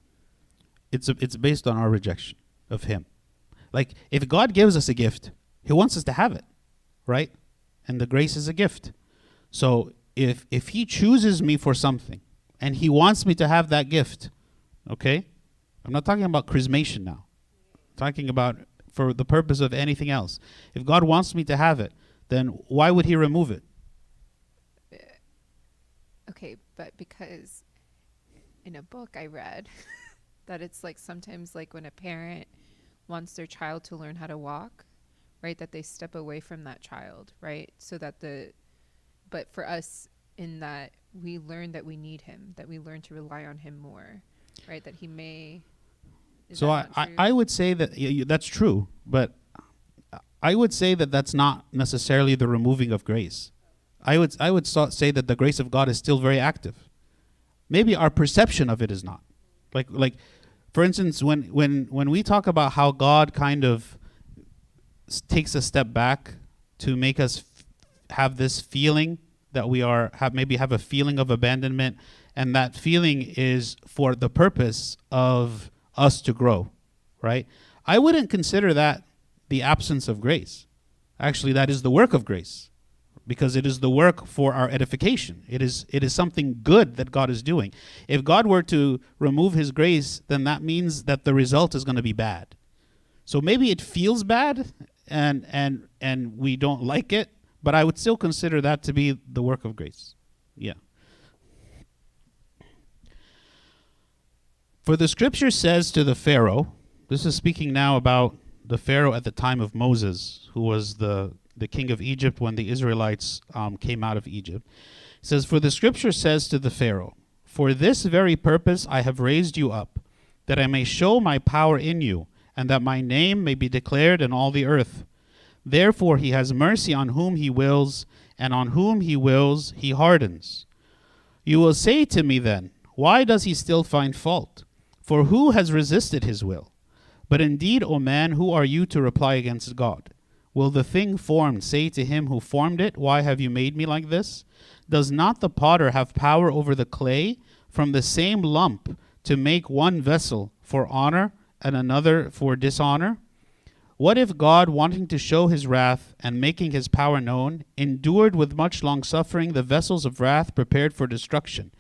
It's a, it's based on our rejection of him. Like if God gives us a gift, he wants us to have it, right? And the grace is a gift. So if if he chooses me for something and he wants me to have that gift, okay? I'm not talking about chrismation now. I'm talking about for the purpose of anything else. If God wants me to have it, then why would he remove it? Uh, okay, but because in a book I read that it's like sometimes like when a parent wants their child to learn how to walk, right? That they step away from that child, right? So that the but for us in that we learn that we need him, that we learn to rely on him more, right? That he may so I, I. I would say that y- y- that's true, but I would say that that's not necessarily the removing of grace. I would I would say that the grace of God is still very active. Maybe our perception of it is not. Like like for instance when when when we talk about how God kind of takes a step back to make us f- have this feeling that we are have maybe have a feeling of abandonment and that feeling is for the purpose of us to grow, right? I wouldn't consider that the absence of grace. Actually, that is the work of grace because it is the work for our edification. It is it is something good that God is doing. If God were to remove his grace, then that means that the result is going to be bad. So maybe it feels bad and and and we don't like it, but I would still consider that to be the work of grace. Yeah. For the scripture says to the Pharaoh, this is speaking now about the Pharaoh at the time of Moses, who was the, the king of Egypt when the Israelites um, came out of Egypt. Says, For the scripture says to the Pharaoh, For this very purpose I have raised you up, that I may show my power in you, and that my name may be declared in all the earth. Therefore he has mercy on whom he wills, and on whom he wills he hardens. You will say to me then, Why does he still find fault? For who has resisted his will? But indeed, O man, who are you to reply against God? Will the thing formed say to him who formed it, Why have you made me like this? Does not the potter have power over the clay from the same lump to make one vessel for honor and another for dishonor? What if God, wanting to show his wrath and making his power known, endured with much long suffering the vessels of wrath prepared for destruction,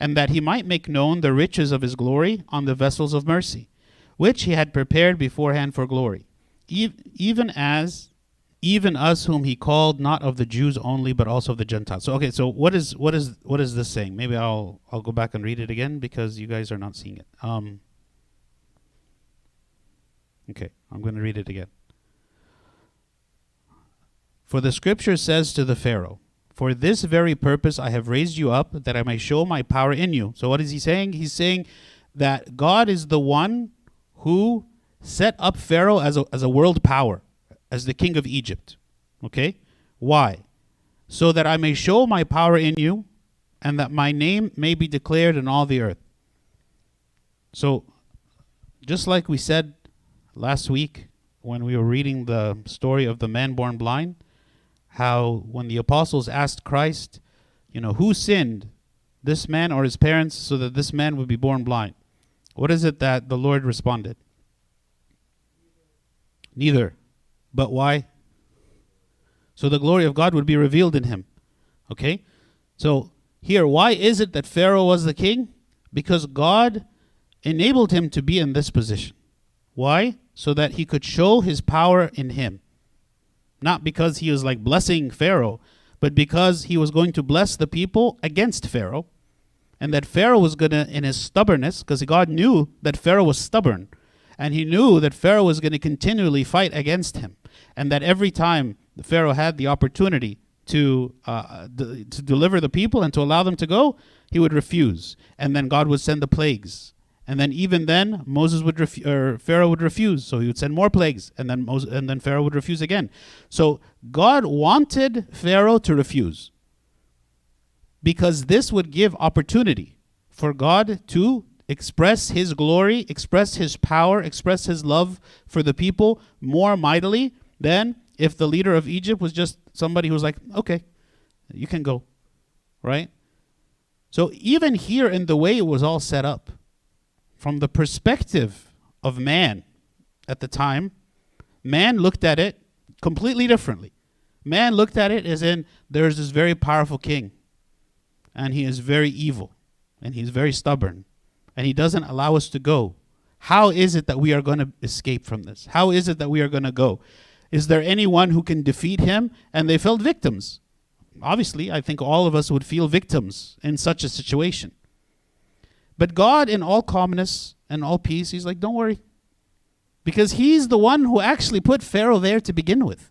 and that he might make known the riches of his glory on the vessels of mercy, which he had prepared beforehand for glory, even as even us whom he called not of the Jews only but also of the Gentiles. So okay, so what is what is what is this saying? Maybe I'll I'll go back and read it again because you guys are not seeing it. Um Okay, I'm going to read it again. For the scripture says to the Pharaoh, For this very purpose I have raised you up, that I may show my power in you. So, what is he saying? He's saying that God is the one who set up Pharaoh as a, as a world power, as the king of Egypt. Okay? Why? So that I may show my power in you, and that my name may be declared in all the earth. So, just like we said last week when we were reading the story of the man born blind, how when the apostles asked Christ, you know, who sinned, this man or his parents, so that this man would be born blind? What is it that the Lord responded? Neither. But why? So the glory of God would be revealed in him. Okay? So here, why is it that Pharaoh was the king? Because God enabled him to be in this position. Why? So that he could show his power in him. Not because he was like blessing Pharaoh, but because he was going to bless the people against Pharaoh. And that Pharaoh was going to, in his stubbornness, because God knew that Pharaoh was stubborn. And he knew that Pharaoh was going to continually fight against him. And that every time the Pharaoh had the opportunity to, uh, d- to deliver the people and to allow them to go, he would refuse. And then God would send the plagues. And then even then, Moses would ref- or Pharaoh would refuse, so he would send more plagues, and then Moses, and then Pharaoh would refuse again. So God wanted Pharaoh to refuse, because this would give opportunity for God to express his glory, express his power, express his love for the people more mightily than if the leader of Egypt was just somebody who was like, okay, you can go, right? So even here in the way it was all set up, from the perspective of man at the time, man looked at it completely differently. Man looked at it as in there's this very powerful king, and he is very evil, and he's very stubborn, and he doesn't allow us to go. How is it that we are going to escape from this? How is it that we are going to go? Is there anyone who can defeat him? And they felt victims. Obviously, I think all of us would feel victims in such a situation. But God, in all calmness and all peace, He's like, don't worry. Because He's the one who actually put Pharaoh there to begin with.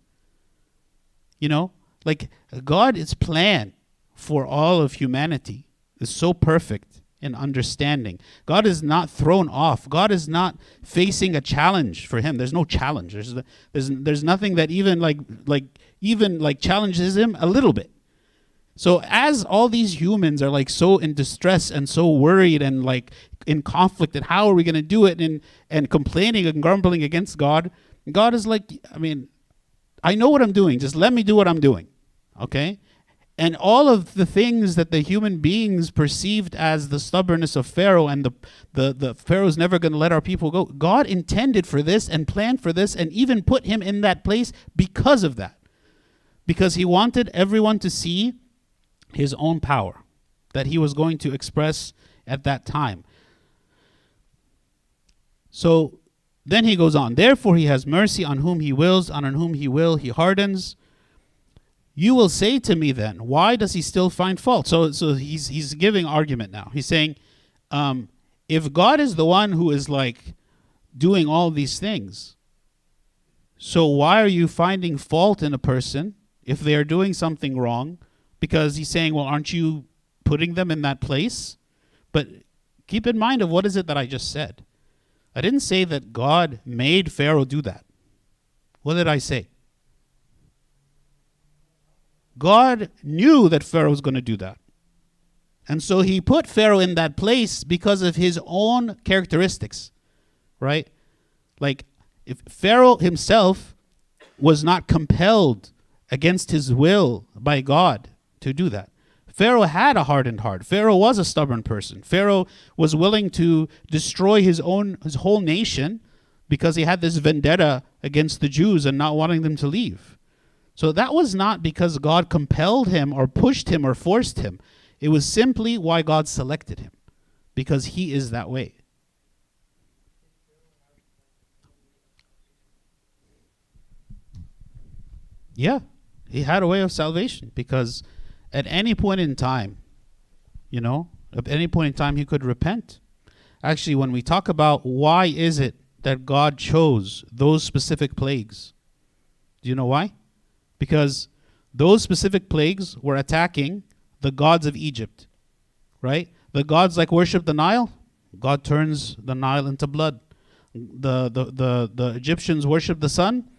You know, like God's plan for all of humanity is so perfect in understanding. God is not thrown off. God is not facing a challenge for him. There's no challenge. There's there's there's nothing that even like like even like challenges him a little bit. So as all these humans are like so in distress and so worried and like in conflict and how are we going to do it and and complaining and grumbling against God, God is like I mean, I know what I'm doing. Just let me do what I'm doing. Okay? And all of the things that the human beings perceived as the stubbornness of Pharaoh and the the, the Pharaoh's never going to let our people go. God intended for this and planned for this and even put him in that place because of that. Because he wanted everyone to see his own power that he was going to express at that time. So then he goes on, therefore he has mercy on whom he wills, and on whom he will he hardens. You will say to me then, why does he still find fault? So so he's he's giving argument now. He's saying, um, if God is the one who is like doing all these things, so why are you finding fault in a person if they are doing something wrong? Because he's saying, well, aren't you putting them in that place? But keep in mind of what is it that I just said. I didn't say that God made Pharaoh do that. What did I say? God knew that Pharaoh was going to do that. And so he put Pharaoh in that place because of his own characteristics, right? Like, if Pharaoh himself was not compelled against his will by God to do that. Pharaoh had a hardened heart. Pharaoh was a stubborn person. Pharaoh was willing to destroy his own his whole nation because he had this vendetta against the Jews and not wanting them to leave. So that was not because God compelled him or pushed him or forced him. It was simply why God selected him because he is that way. Yeah, he had a way of salvation because at any point in time, you know, at any point in time, he could repent. Actually, when we talk about why is it that God chose those specific plagues, do you know why? Because those specific plagues were attacking the gods of Egypt, right? The gods like worship the Nile, God turns the Nile into blood. The, the, the, the Egyptians worship the sun,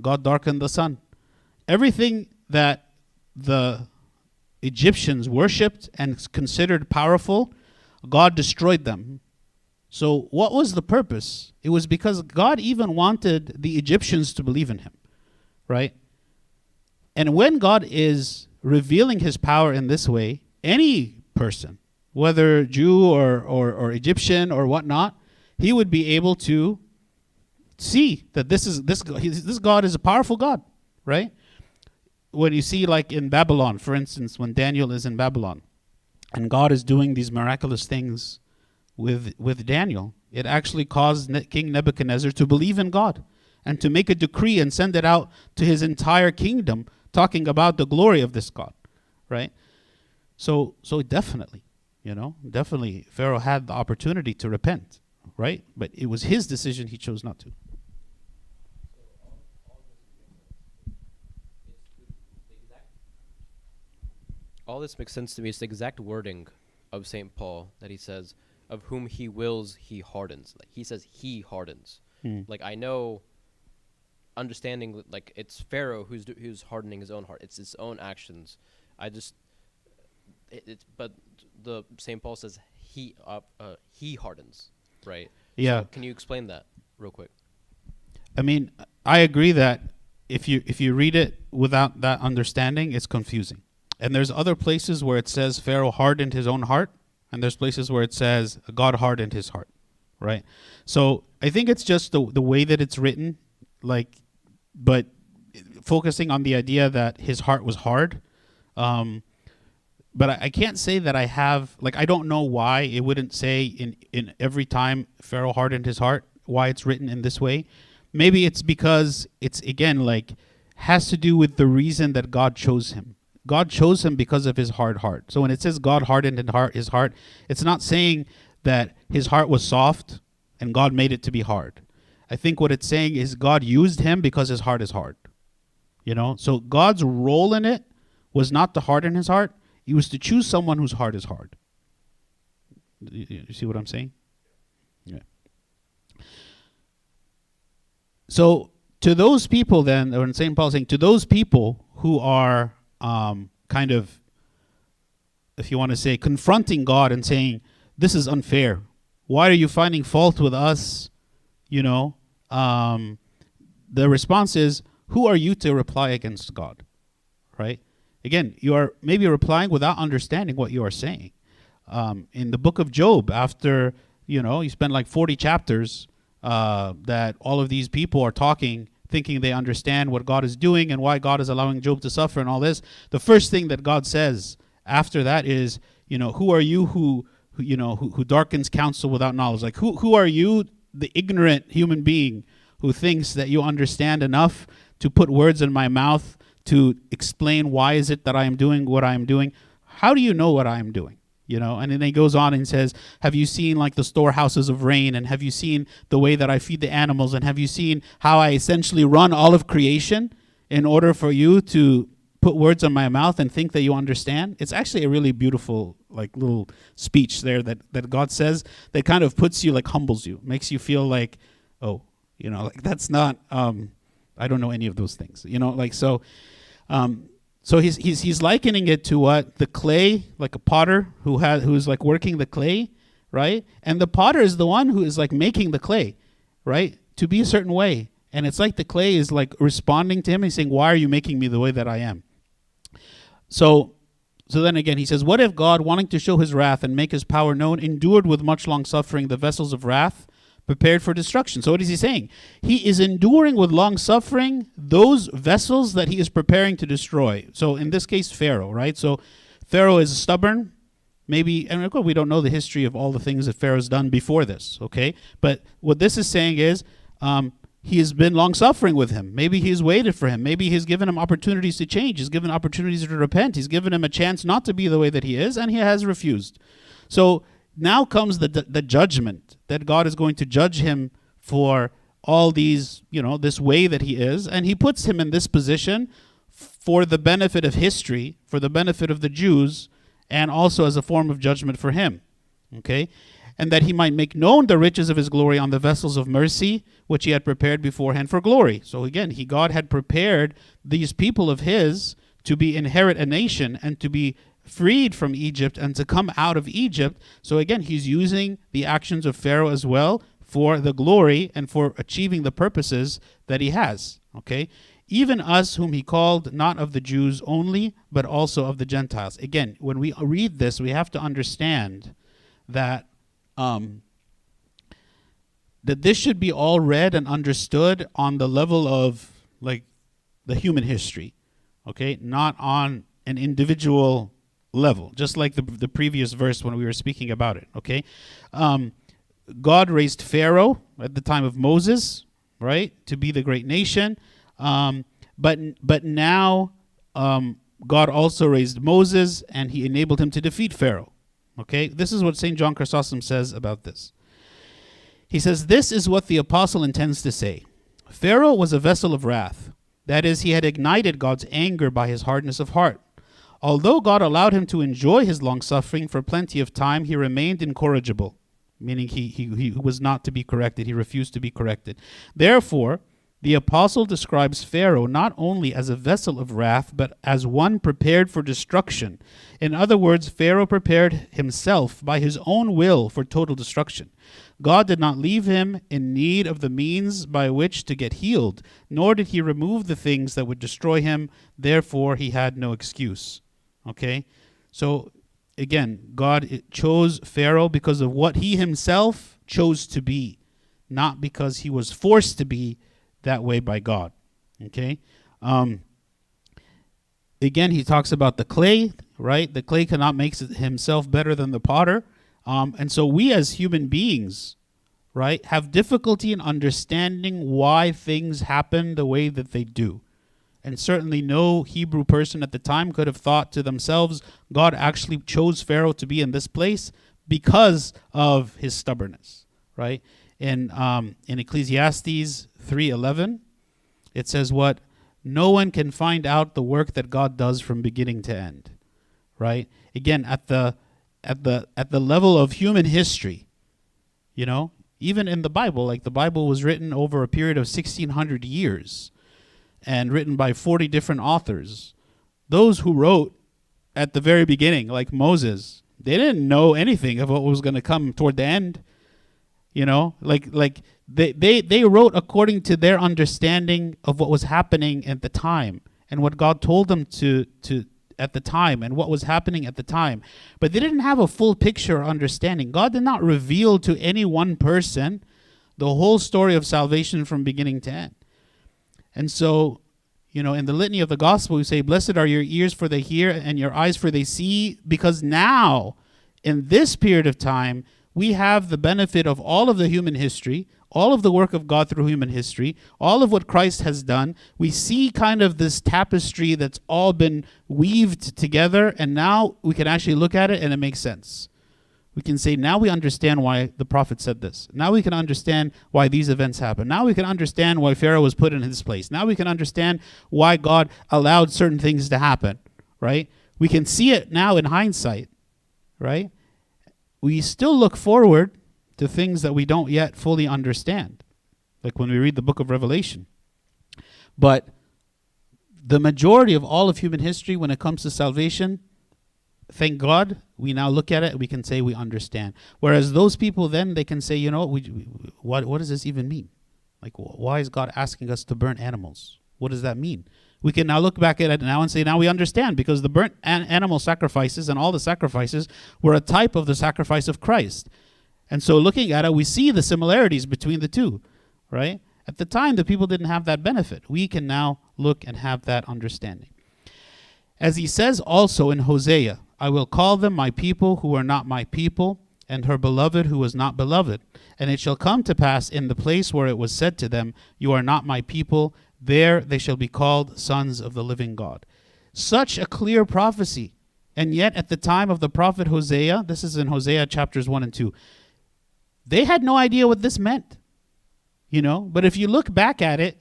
God darkened the sun. Everything that the Egyptians worshipped and considered powerful, God destroyed them. So, what was the purpose? It was because God even wanted the Egyptians to believe in Him, right? And when God is revealing His power in this way, any person, whether Jew or, or, or Egyptian or whatnot, he would be able to see that this is this this God is a powerful God, right? when you see like in Babylon, for instance, when Daniel is in Babylon, and God is doing these miraculous things with with Daniel, it actually caused ne- King Nebuchadnezzar to believe in God and to make a decree and send it out to his entire kingdom, talking about the glory of this God, right? So so definitely, you know, definitely Pharaoh had the opportunity to repent, right? But it was his decision; he chose not to. all this makes sense to me. It's the exact wording of St. Paul that he says, of whom he wills, he hardens. Like he says he hardens. Hmm. Like I know understanding like it's Pharaoh who's do, who's hardening his own heart. It's his own actions. I just it, it's but the St. Paul says he uh, uh, he hardens, right? Yeah. So can you explain that real quick? I mean, I agree that if you if you read it without that understanding, it's confusing. And there's other places where it says Pharaoh hardened his own heart, and there's places where it says God hardened his heart, right? So I think it's just the the way that it's written, like, but focusing on the idea that his heart was hard. Um, but I, I can't say that I have like I don't know why it wouldn't say in in every time Pharaoh hardened his heart why it's written in this way. Maybe it's because it's again like has to do with the reason that God chose him. God chose him because of his hard heart. So when it says God hardened his heart, it's not saying that his heart was soft and God made it to be hard. I think what it's saying is God used him because his heart is hard. You know? So God's role in it was not to harden his heart, he was to choose someone whose heart is hard. You, you- see what I'm saying? Yeah. So to those people, then, or in St. Paul saying, to those people who are um, kind of, if you want to say, confronting God and saying, this is unfair. Why are you finding fault with us? You know, um, the response is, who are you to reply against God? Right? Again, you are maybe replying without understanding what you are saying. Um, in the book of Job, after you know you spend like forty chapters, uh, that all of these people are talking, thinking they understand what God is doing and why God is allowing Job to suffer and all this. The first thing that God says after that is, you know, who are you who, who you know who, who darkens counsel without knowledge? Like who who are you, the ignorant human being who thinks that you understand enough to put words in my mouth to explain why is it that I am doing what I am doing? How do you know what I am doing? You know, and then he goes on and says, Have you seen like the storehouses of rain? And have you seen the way that I feed the animals? And have you seen how I essentially run all of creation in order for you to put words on my mouth and think that you understand? It's actually a really beautiful, like little speech there that, that God says that kind of puts you like humbles you, makes you feel like, oh, you know, like that's not um I don't know any of those things. You know, like so um so he's he's he's likening it to what the clay, like a potter who has who's like working the clay, right? And the potter is the one who is like making the clay, right? To be a certain way. And it's like the clay is like responding to him and saying, Why are you making me the way that I am? So so then again he says, What if God, wanting to show his wrath and make his power known, endured with much long suffering the vessels of wrath prepared for destruction? So what is he saying? He is enduring with long suffering those vessels that he is preparing to destroy. So in this case, Pharaoh, right? So Pharaoh is stubborn. Maybe, and of course, we don't know the history of all the things that Pharaoh's done before this, okay? But what this is saying is, um, he has been long suffering with him. Maybe he's waited for him. Maybe he's given him opportunities to change. He's given opportunities to repent. He's given him a chance not to be the way that he is, and he has refused. So now comes the, the, the judgment that God is going to judge him for all these, you know, this way that he is, and he puts him in this position for the benefit of history, for the benefit of the Jews, and also as a form of judgment for him. Okay? And that he might make known the riches of his glory on the vessels of mercy, which he had prepared beforehand for glory. So again, he God had prepared these people of his to be inherit a nation and to be freed from Egypt and to come out of Egypt. So again, he's using the actions of Pharaoh as well for the glory and for achieving the purposes that he has. Okay? Even us, whom he called not of the Jews only, but also of the Gentiles. Again, when we read this, we have to understand that um, that this should be all read and understood on the level of like the human history, okay, not on an individual level, just like the the previous verse when we were speaking about it. Okay, um, God raised Pharaoh at the time of Moses, right, to be the great nation, um, but but now um, God also raised Moses, and He enabled him to defeat Pharaoh. Okay, this is what Saint John Chrysostom says about this. He says, This is what the apostle intends to say. Pharaoh was a vessel of wrath. That is, he had ignited God's anger by his hardness of heart. Although God allowed him to enjoy his long suffering for plenty of time, he remained incorrigible, meaning he, he, he was not to be corrected. He refused to be corrected. Therefore, The apostle describes Pharaoh not only as a vessel of wrath, but as one prepared for destruction. In other words, Pharaoh prepared himself by his own will for total destruction. God did not leave him in need of the means by which to get healed, nor did he remove the things that would destroy him. Therefore, he had no excuse. Okay? So, again, God chose Pharaoh because of what he himself chose to be, not because he was forced to be that way by God. Okay? Um, again, he talks about the clay, right? The clay cannot make himself better than the potter. Um, and so we as human beings, right, have difficulty in understanding why things happen the way that they do. And certainly no Hebrew person at the time could have thought to themselves, God actually chose Pharaoh to be in this place because of his stubbornness, right? In um, in Ecclesiastes 3:11, it says what no one can find out the work that God does from beginning to end, right? Again, at the at the at the level of human history, you know, even in the Bible, like the Bible was written over a period of 1600 years and written by 40 different authors. Those who wrote at the very beginning, like Moses, they didn't know anything of what was going to come toward the end. You know, like like they, they they wrote according to their understanding of what was happening at the time and what God told them to to at the time and what was happening at the time. But they didn't have a full picture or understanding. God did not reveal to any one person the whole story of salvation from beginning to end. And so, you know, in the litany of the gospel, we say, Blessed are your ears for they hear and your eyes for they see, because now, in this period of time, we have the benefit of all of the human history, all of the work of God through human history, all of what Christ has done. We see kind of this tapestry that's all been weaved together, and now we can actually look at it and it makes sense we can say now we understand why the prophet said this. Now we can understand why these events happened. Now we can understand why Pharaoh was put in his place. Now we can understand why God allowed certain things to happen, right? We can see it now in hindsight, right? We still look forward to things that we don't yet fully understand, like when we read the book of Revelation. But the majority of all of human history, when it comes to salvation, thank God, we now look at it and we can say we understand. Whereas those people then they can say, you know, we, we, what what does this even mean? Like, wh- why is God asking us to burn animals? What does that mean? We can now look back at it now and say, now we understand because the burnt an- animal sacrifices and all the sacrifices were a type of the sacrifice of Christ. And so looking at it, we see the similarities between the two, right? At the time, the people didn't have that benefit. We can now look and have that understanding. As he says also in Hosea, I will call them my people who are not my people, and her beloved who was not beloved. And it shall come to pass in the place where it was said to them, You are not my people, there they shall be called sons of the living God. Such a clear prophecy. And yet, at the time of the prophet Hosea, this is in Hosea chapters 1 and 2, they had no idea what this meant. You know, but if you look back at it,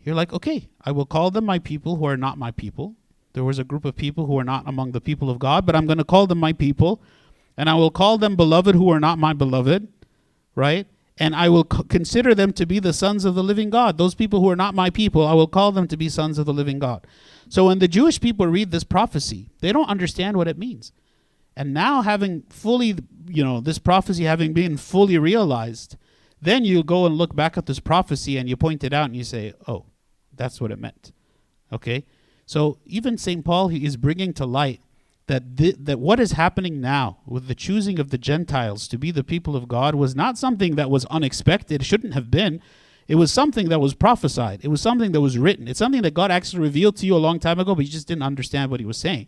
you're like, okay, I will call them my people who are not my people. There was a group of people who are not among the people of God, but I'm going to call them my people. And I will call them beloved who are not my beloved, right? And I will c- consider them to be the sons of the living God. Those people who are not my people, I will call them to be sons of the living God. So when the Jewish people read this prophecy, they don't understand what it means. And now, having fully, you know, this prophecy having been fully realized, then you go and look back at this prophecy and you point it out and you say, oh, that's what it meant. Okay? So even St. Paul he is bringing to light that th- that what is happening now with the choosing of the Gentiles to be the people of God was not something that was unexpected, shouldn't have been. It was something that was prophesied. It was something that was written. It's something that God actually revealed to you a long time ago, but you just didn't understand what he was saying.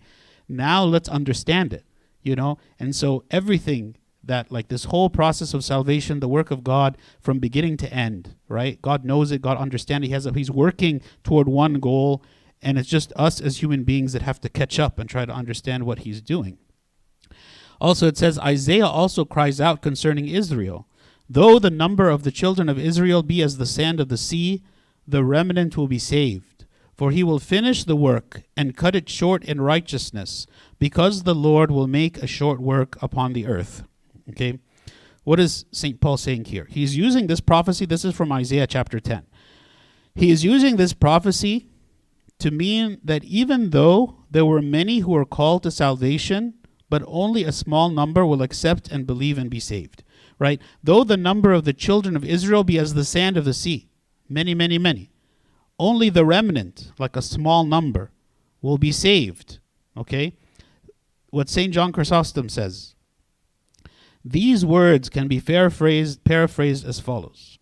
Now let's understand it, you know? And so everything that like this whole process of salvation, the work of God from beginning to end, right? God knows it, God understands it. He has a, he's working toward one goal and it's just us as human beings that have to catch up and try to understand what he's doing. Also, it says Isaiah also cries out concerning Israel Though the number of the children of Israel be as the sand of the sea, the remnant will be saved. For he will finish the work and cut it short in righteousness, because the Lord will make a short work upon the earth. Okay? What is St. Paul saying here? He's using this prophecy. This is from Isaiah chapter 10. he is using this prophecy to mean that even though there were many who were called to salvation, but only a small number will accept and believe and be saved. Right? Though the number of the children of Israel be as the sand of the sea, many, many, many, only the remnant, like a small number, will be saved. Okay? What St. John Chrysostom says these words can be paraphrased, paraphrased as follows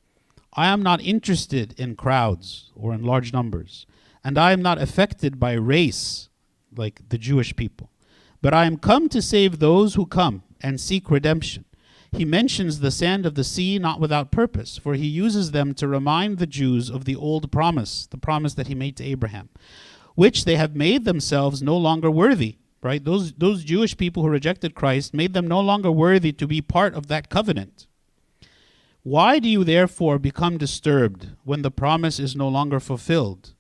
I am not interested in crowds or in large numbers, and I am not affected by race like the Jewish people, but I am come to save those who come and seek redemption. He mentions the sand of the sea not without purpose, for he uses them to remind the Jews of the old promise, the promise that he made to Abraham, which they have made themselves no longer worthy right? Those those Jewish people who rejected Christ made them no longer worthy to be part of that covenant. Why do you therefore become disturbed when the promise is no longer fulfilled?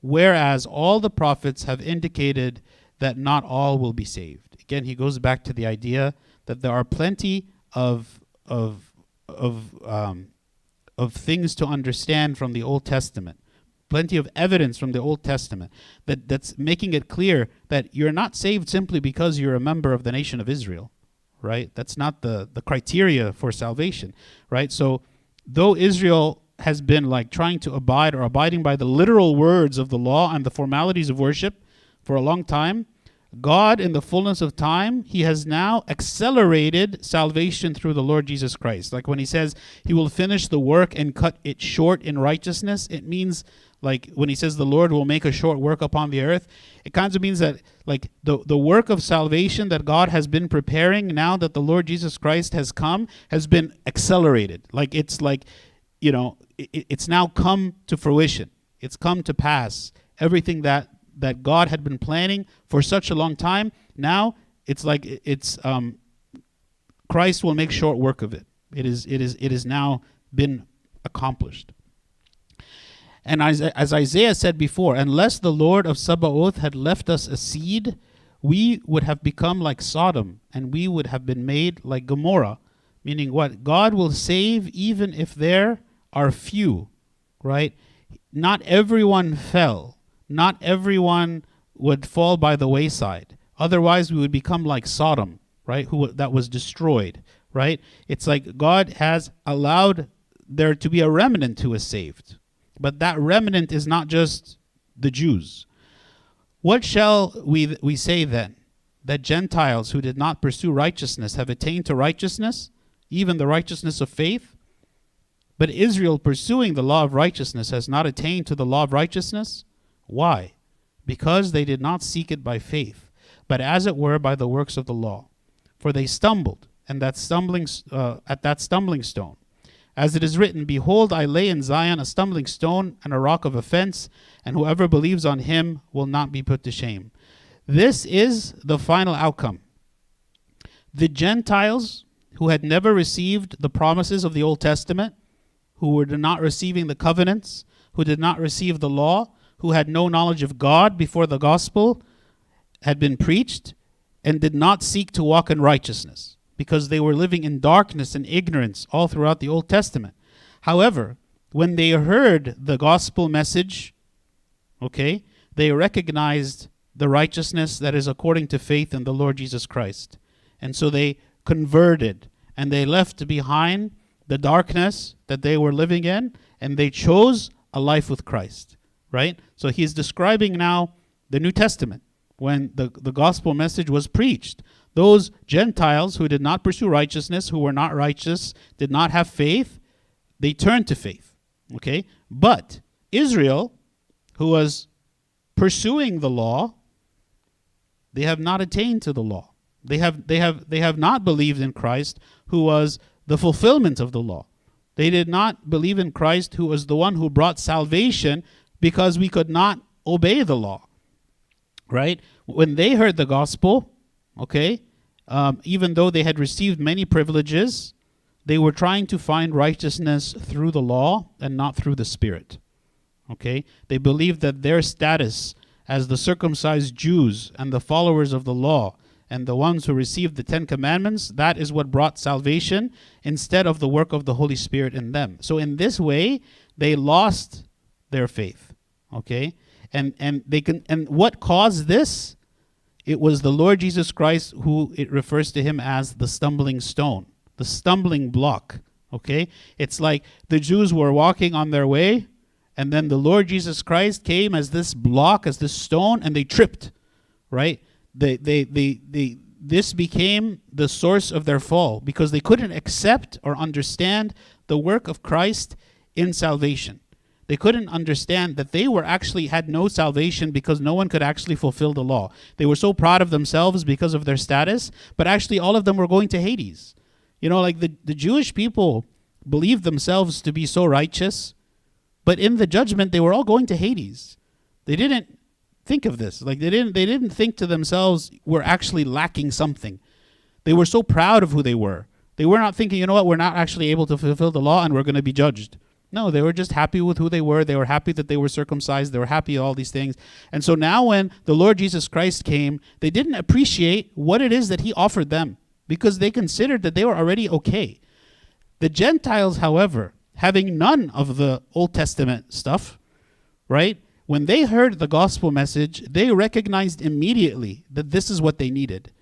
Whereas all the prophets have indicated that not all will be saved. Again, he goes back to the idea that there are plenty of of of um, of things to understand from the Old Testament plenty of evidence from the Old Testament that, that's making it clear that you're not saved simply because you're a member of the nation of Israel, right? That's not the, the criteria for salvation, right? So, though Israel has been like trying to abide or abiding by the literal words of the law and the formalities of worship for a long time, God, in the fullness of time, He has now accelerated salvation through the Lord Jesus Christ. Like when He says He will finish the work and cut it short in righteousness, it means like when he says the lord will make a short work upon the earth it kind of means that like the, the work of salvation that god has been preparing now that the lord jesus christ has come has been accelerated. Like it's like you know it, it's now come to fruition. It's come to pass. Everything that that god had been planning for such a long time now it's like it's um christ will make short work of it it is it is it is now been accomplished and as, as Isaiah said before, unless the Lord of Sabaoth had left us a seed, we would have become like Sodom, and we would have been made like Gomorrah. Meaning what? God will save even if there are few, right? Not everyone fell. Not everyone would fall by the wayside. Otherwise, we would become like Sodom, right? Who that was destroyed, right? It's like God has allowed there to be a remnant who is saved, but that remnant is not just the Jews. What shall we, we say then? That Gentiles who did not pursue righteousness have attained to righteousness, even the righteousness of faith? But Israel, pursuing the law of righteousness, has not attained to the law of righteousness? Why? Because they did not seek it by faith, but as it were by the works of the law. For they stumbled, and that stumbling uh, at that stumbling stone. As it is written, Behold, I lay in Zion a stumbling stone and a rock of offense, and whoever believes on him will not be put to shame. This is the final outcome. The Gentiles who had never received the promises of the Old Testament, who were not receiving the covenants, who did not receive the law, who had no knowledge of God before the gospel had been preached, and did not seek to walk in righteousness because they were living in darkness and ignorance all throughout the Old Testament. However, when they heard the gospel message, okay, they recognized the righteousness that is according to faith in the Lord Jesus Christ. And so they converted and they left behind the darkness that they were living in and they chose a life with Christ, right? So he's describing now the New Testament when the, the gospel message was preached. Those Gentiles who did not pursue righteousness, who were not righteous, did not have faith, they turned to faith. Okay? But Israel, who was pursuing the law, they have not attained to the law. They have, they have, they have not believed in Christ, who was the fulfillment of the law. They did not believe in Christ, who was the one who brought salvation because we could not obey the law. Right? When they heard the gospel, okay, um, even though they had received many privileges, they were trying to find righteousness through the law and not through the Spirit. Okay? They believed that their status as the circumcised Jews and the followers of the law and the ones who received the Ten Commandments, that is what brought salvation instead of the work of the Holy Spirit in them. So, in this way, they lost their faith. Okay? And and they can and what caused this? It was the Lord Jesus Christ who it refers to him as the stumbling stone, the stumbling block. Okay? It's like the Jews were walking on their way, and then the Lord Jesus Christ came as this block, as this stone, and they tripped. Right? They they they they this became the source of their fall because they couldn't accept or understand the work of Christ in salvation. They couldn't understand that they were actually had no salvation because no one could actually fulfill the law. They were so proud of themselves because of their status, but actually all of them were going to Hades. You know, like the, the Jewish people believed themselves to be so righteous, but in the judgment they were all going to Hades. They didn't think of this. Like they didn't they didn't think to themselves we're actually lacking something. They were so proud of who they were. They were not thinking, you know what, we're not actually able to fulfill the law and we're going to be judged. No, they were just happy with who they were. They were happy that they were circumcised. They were happy all these things. And so now when the Lord Jesus Christ came, they didn't appreciate what it is that he offered them because they considered that they were already okay. The Gentiles, however, having none of the Old Testament stuff, right? When they heard the gospel message, they recognized immediately that this is what they needed,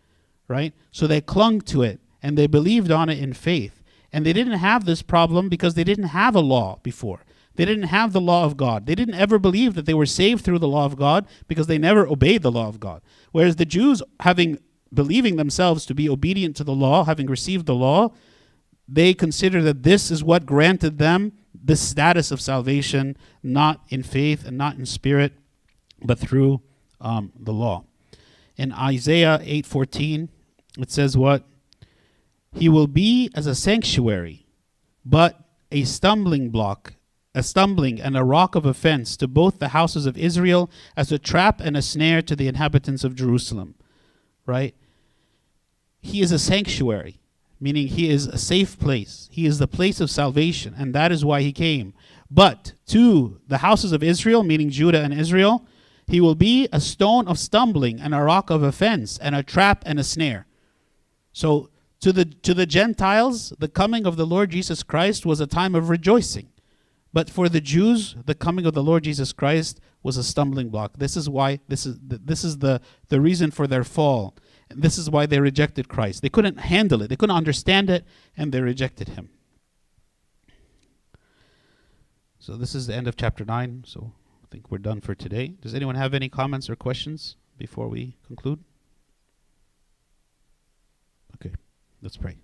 right? So they clung to it and they believed on it in faith. And they didn't have this problem because they didn't have a law before. They didn't have the law of God. They didn't ever believe that they were saved through the law of God because they never obeyed the law of God. Whereas the Jews, having believing themselves to be obedient to the law, having received the law, they consider that this is what granted them the status of salvation, not in faith and not in spirit, but through um, the law. In Isaiah 8:14, it says what? He will be as a sanctuary, but a stumbling block, a stumbling and a rock of offense to both the houses of Israel, as a trap and a snare to the inhabitants of Jerusalem. Right? He is a sanctuary, meaning he is a safe place. He is the place of salvation, and that is why he came. But to the houses of Israel, meaning Judah and Israel, he will be a stone of stumbling and a rock of offense and a trap and a snare. So to the to the Gentiles, the coming of the Lord Jesus Christ was a time of rejoicing. But for the Jews, the coming of the Lord Jesus Christ was a stumbling block. This is why this is th- this is the the reason for their fall. And this is why they rejected Christ. They couldn't handle it. They couldn't understand it and they rejected him. So this is the end of chapter 9. So I think we're done for today. Does anyone have any comments or questions before we conclude? Okay. Let's pray.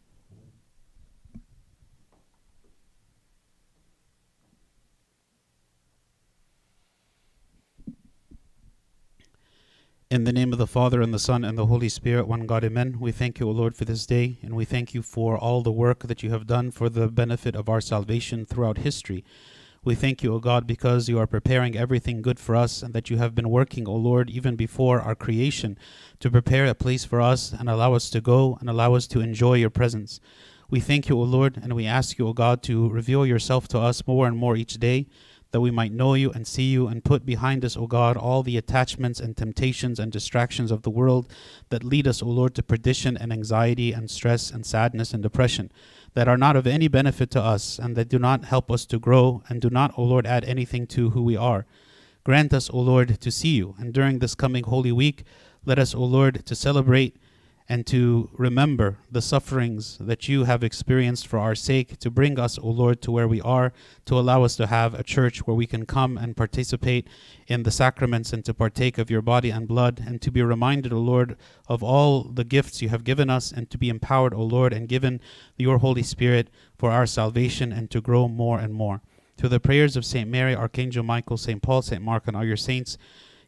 In the name of the Father, and the Son, and the Holy Spirit, one God, amen. We thank you, O Lord, for this day, and we thank you for all the work that you have done for the benefit of our salvation throughout history. We thank you, O God, because you are preparing everything good for us, and that you have been working, O Lord, even before our creation, to prepare a place for us and allow us to go and allow us to enjoy your presence. We thank you, O Lord, and we ask you, O God, to reveal yourself to us more and more each day, that we might know you and see you and put behind us, O God, all the attachments and temptations and distractions of the world that lead us, O Lord, to perdition and anxiety and stress and sadness and depression that are not of any benefit to us and that do not help us to grow and do not, O Lord, add anything to who we are. Grant us, O Lord, to see you. And during this coming Holy Week, let us, O Lord, to celebrate and to remember the sufferings that you have experienced for our sake, to bring us, O Lord, to where we are, to allow us to have a church where we can come and participate in the sacraments and to partake of your body and blood, and to be reminded, O Lord, of all the gifts you have given us, and to be empowered, O Lord, and given your Holy Spirit for our salvation and to grow more and more. Through the prayers of St. Mary, Archangel Michael, St. Paul, St. Mark, and all your saints,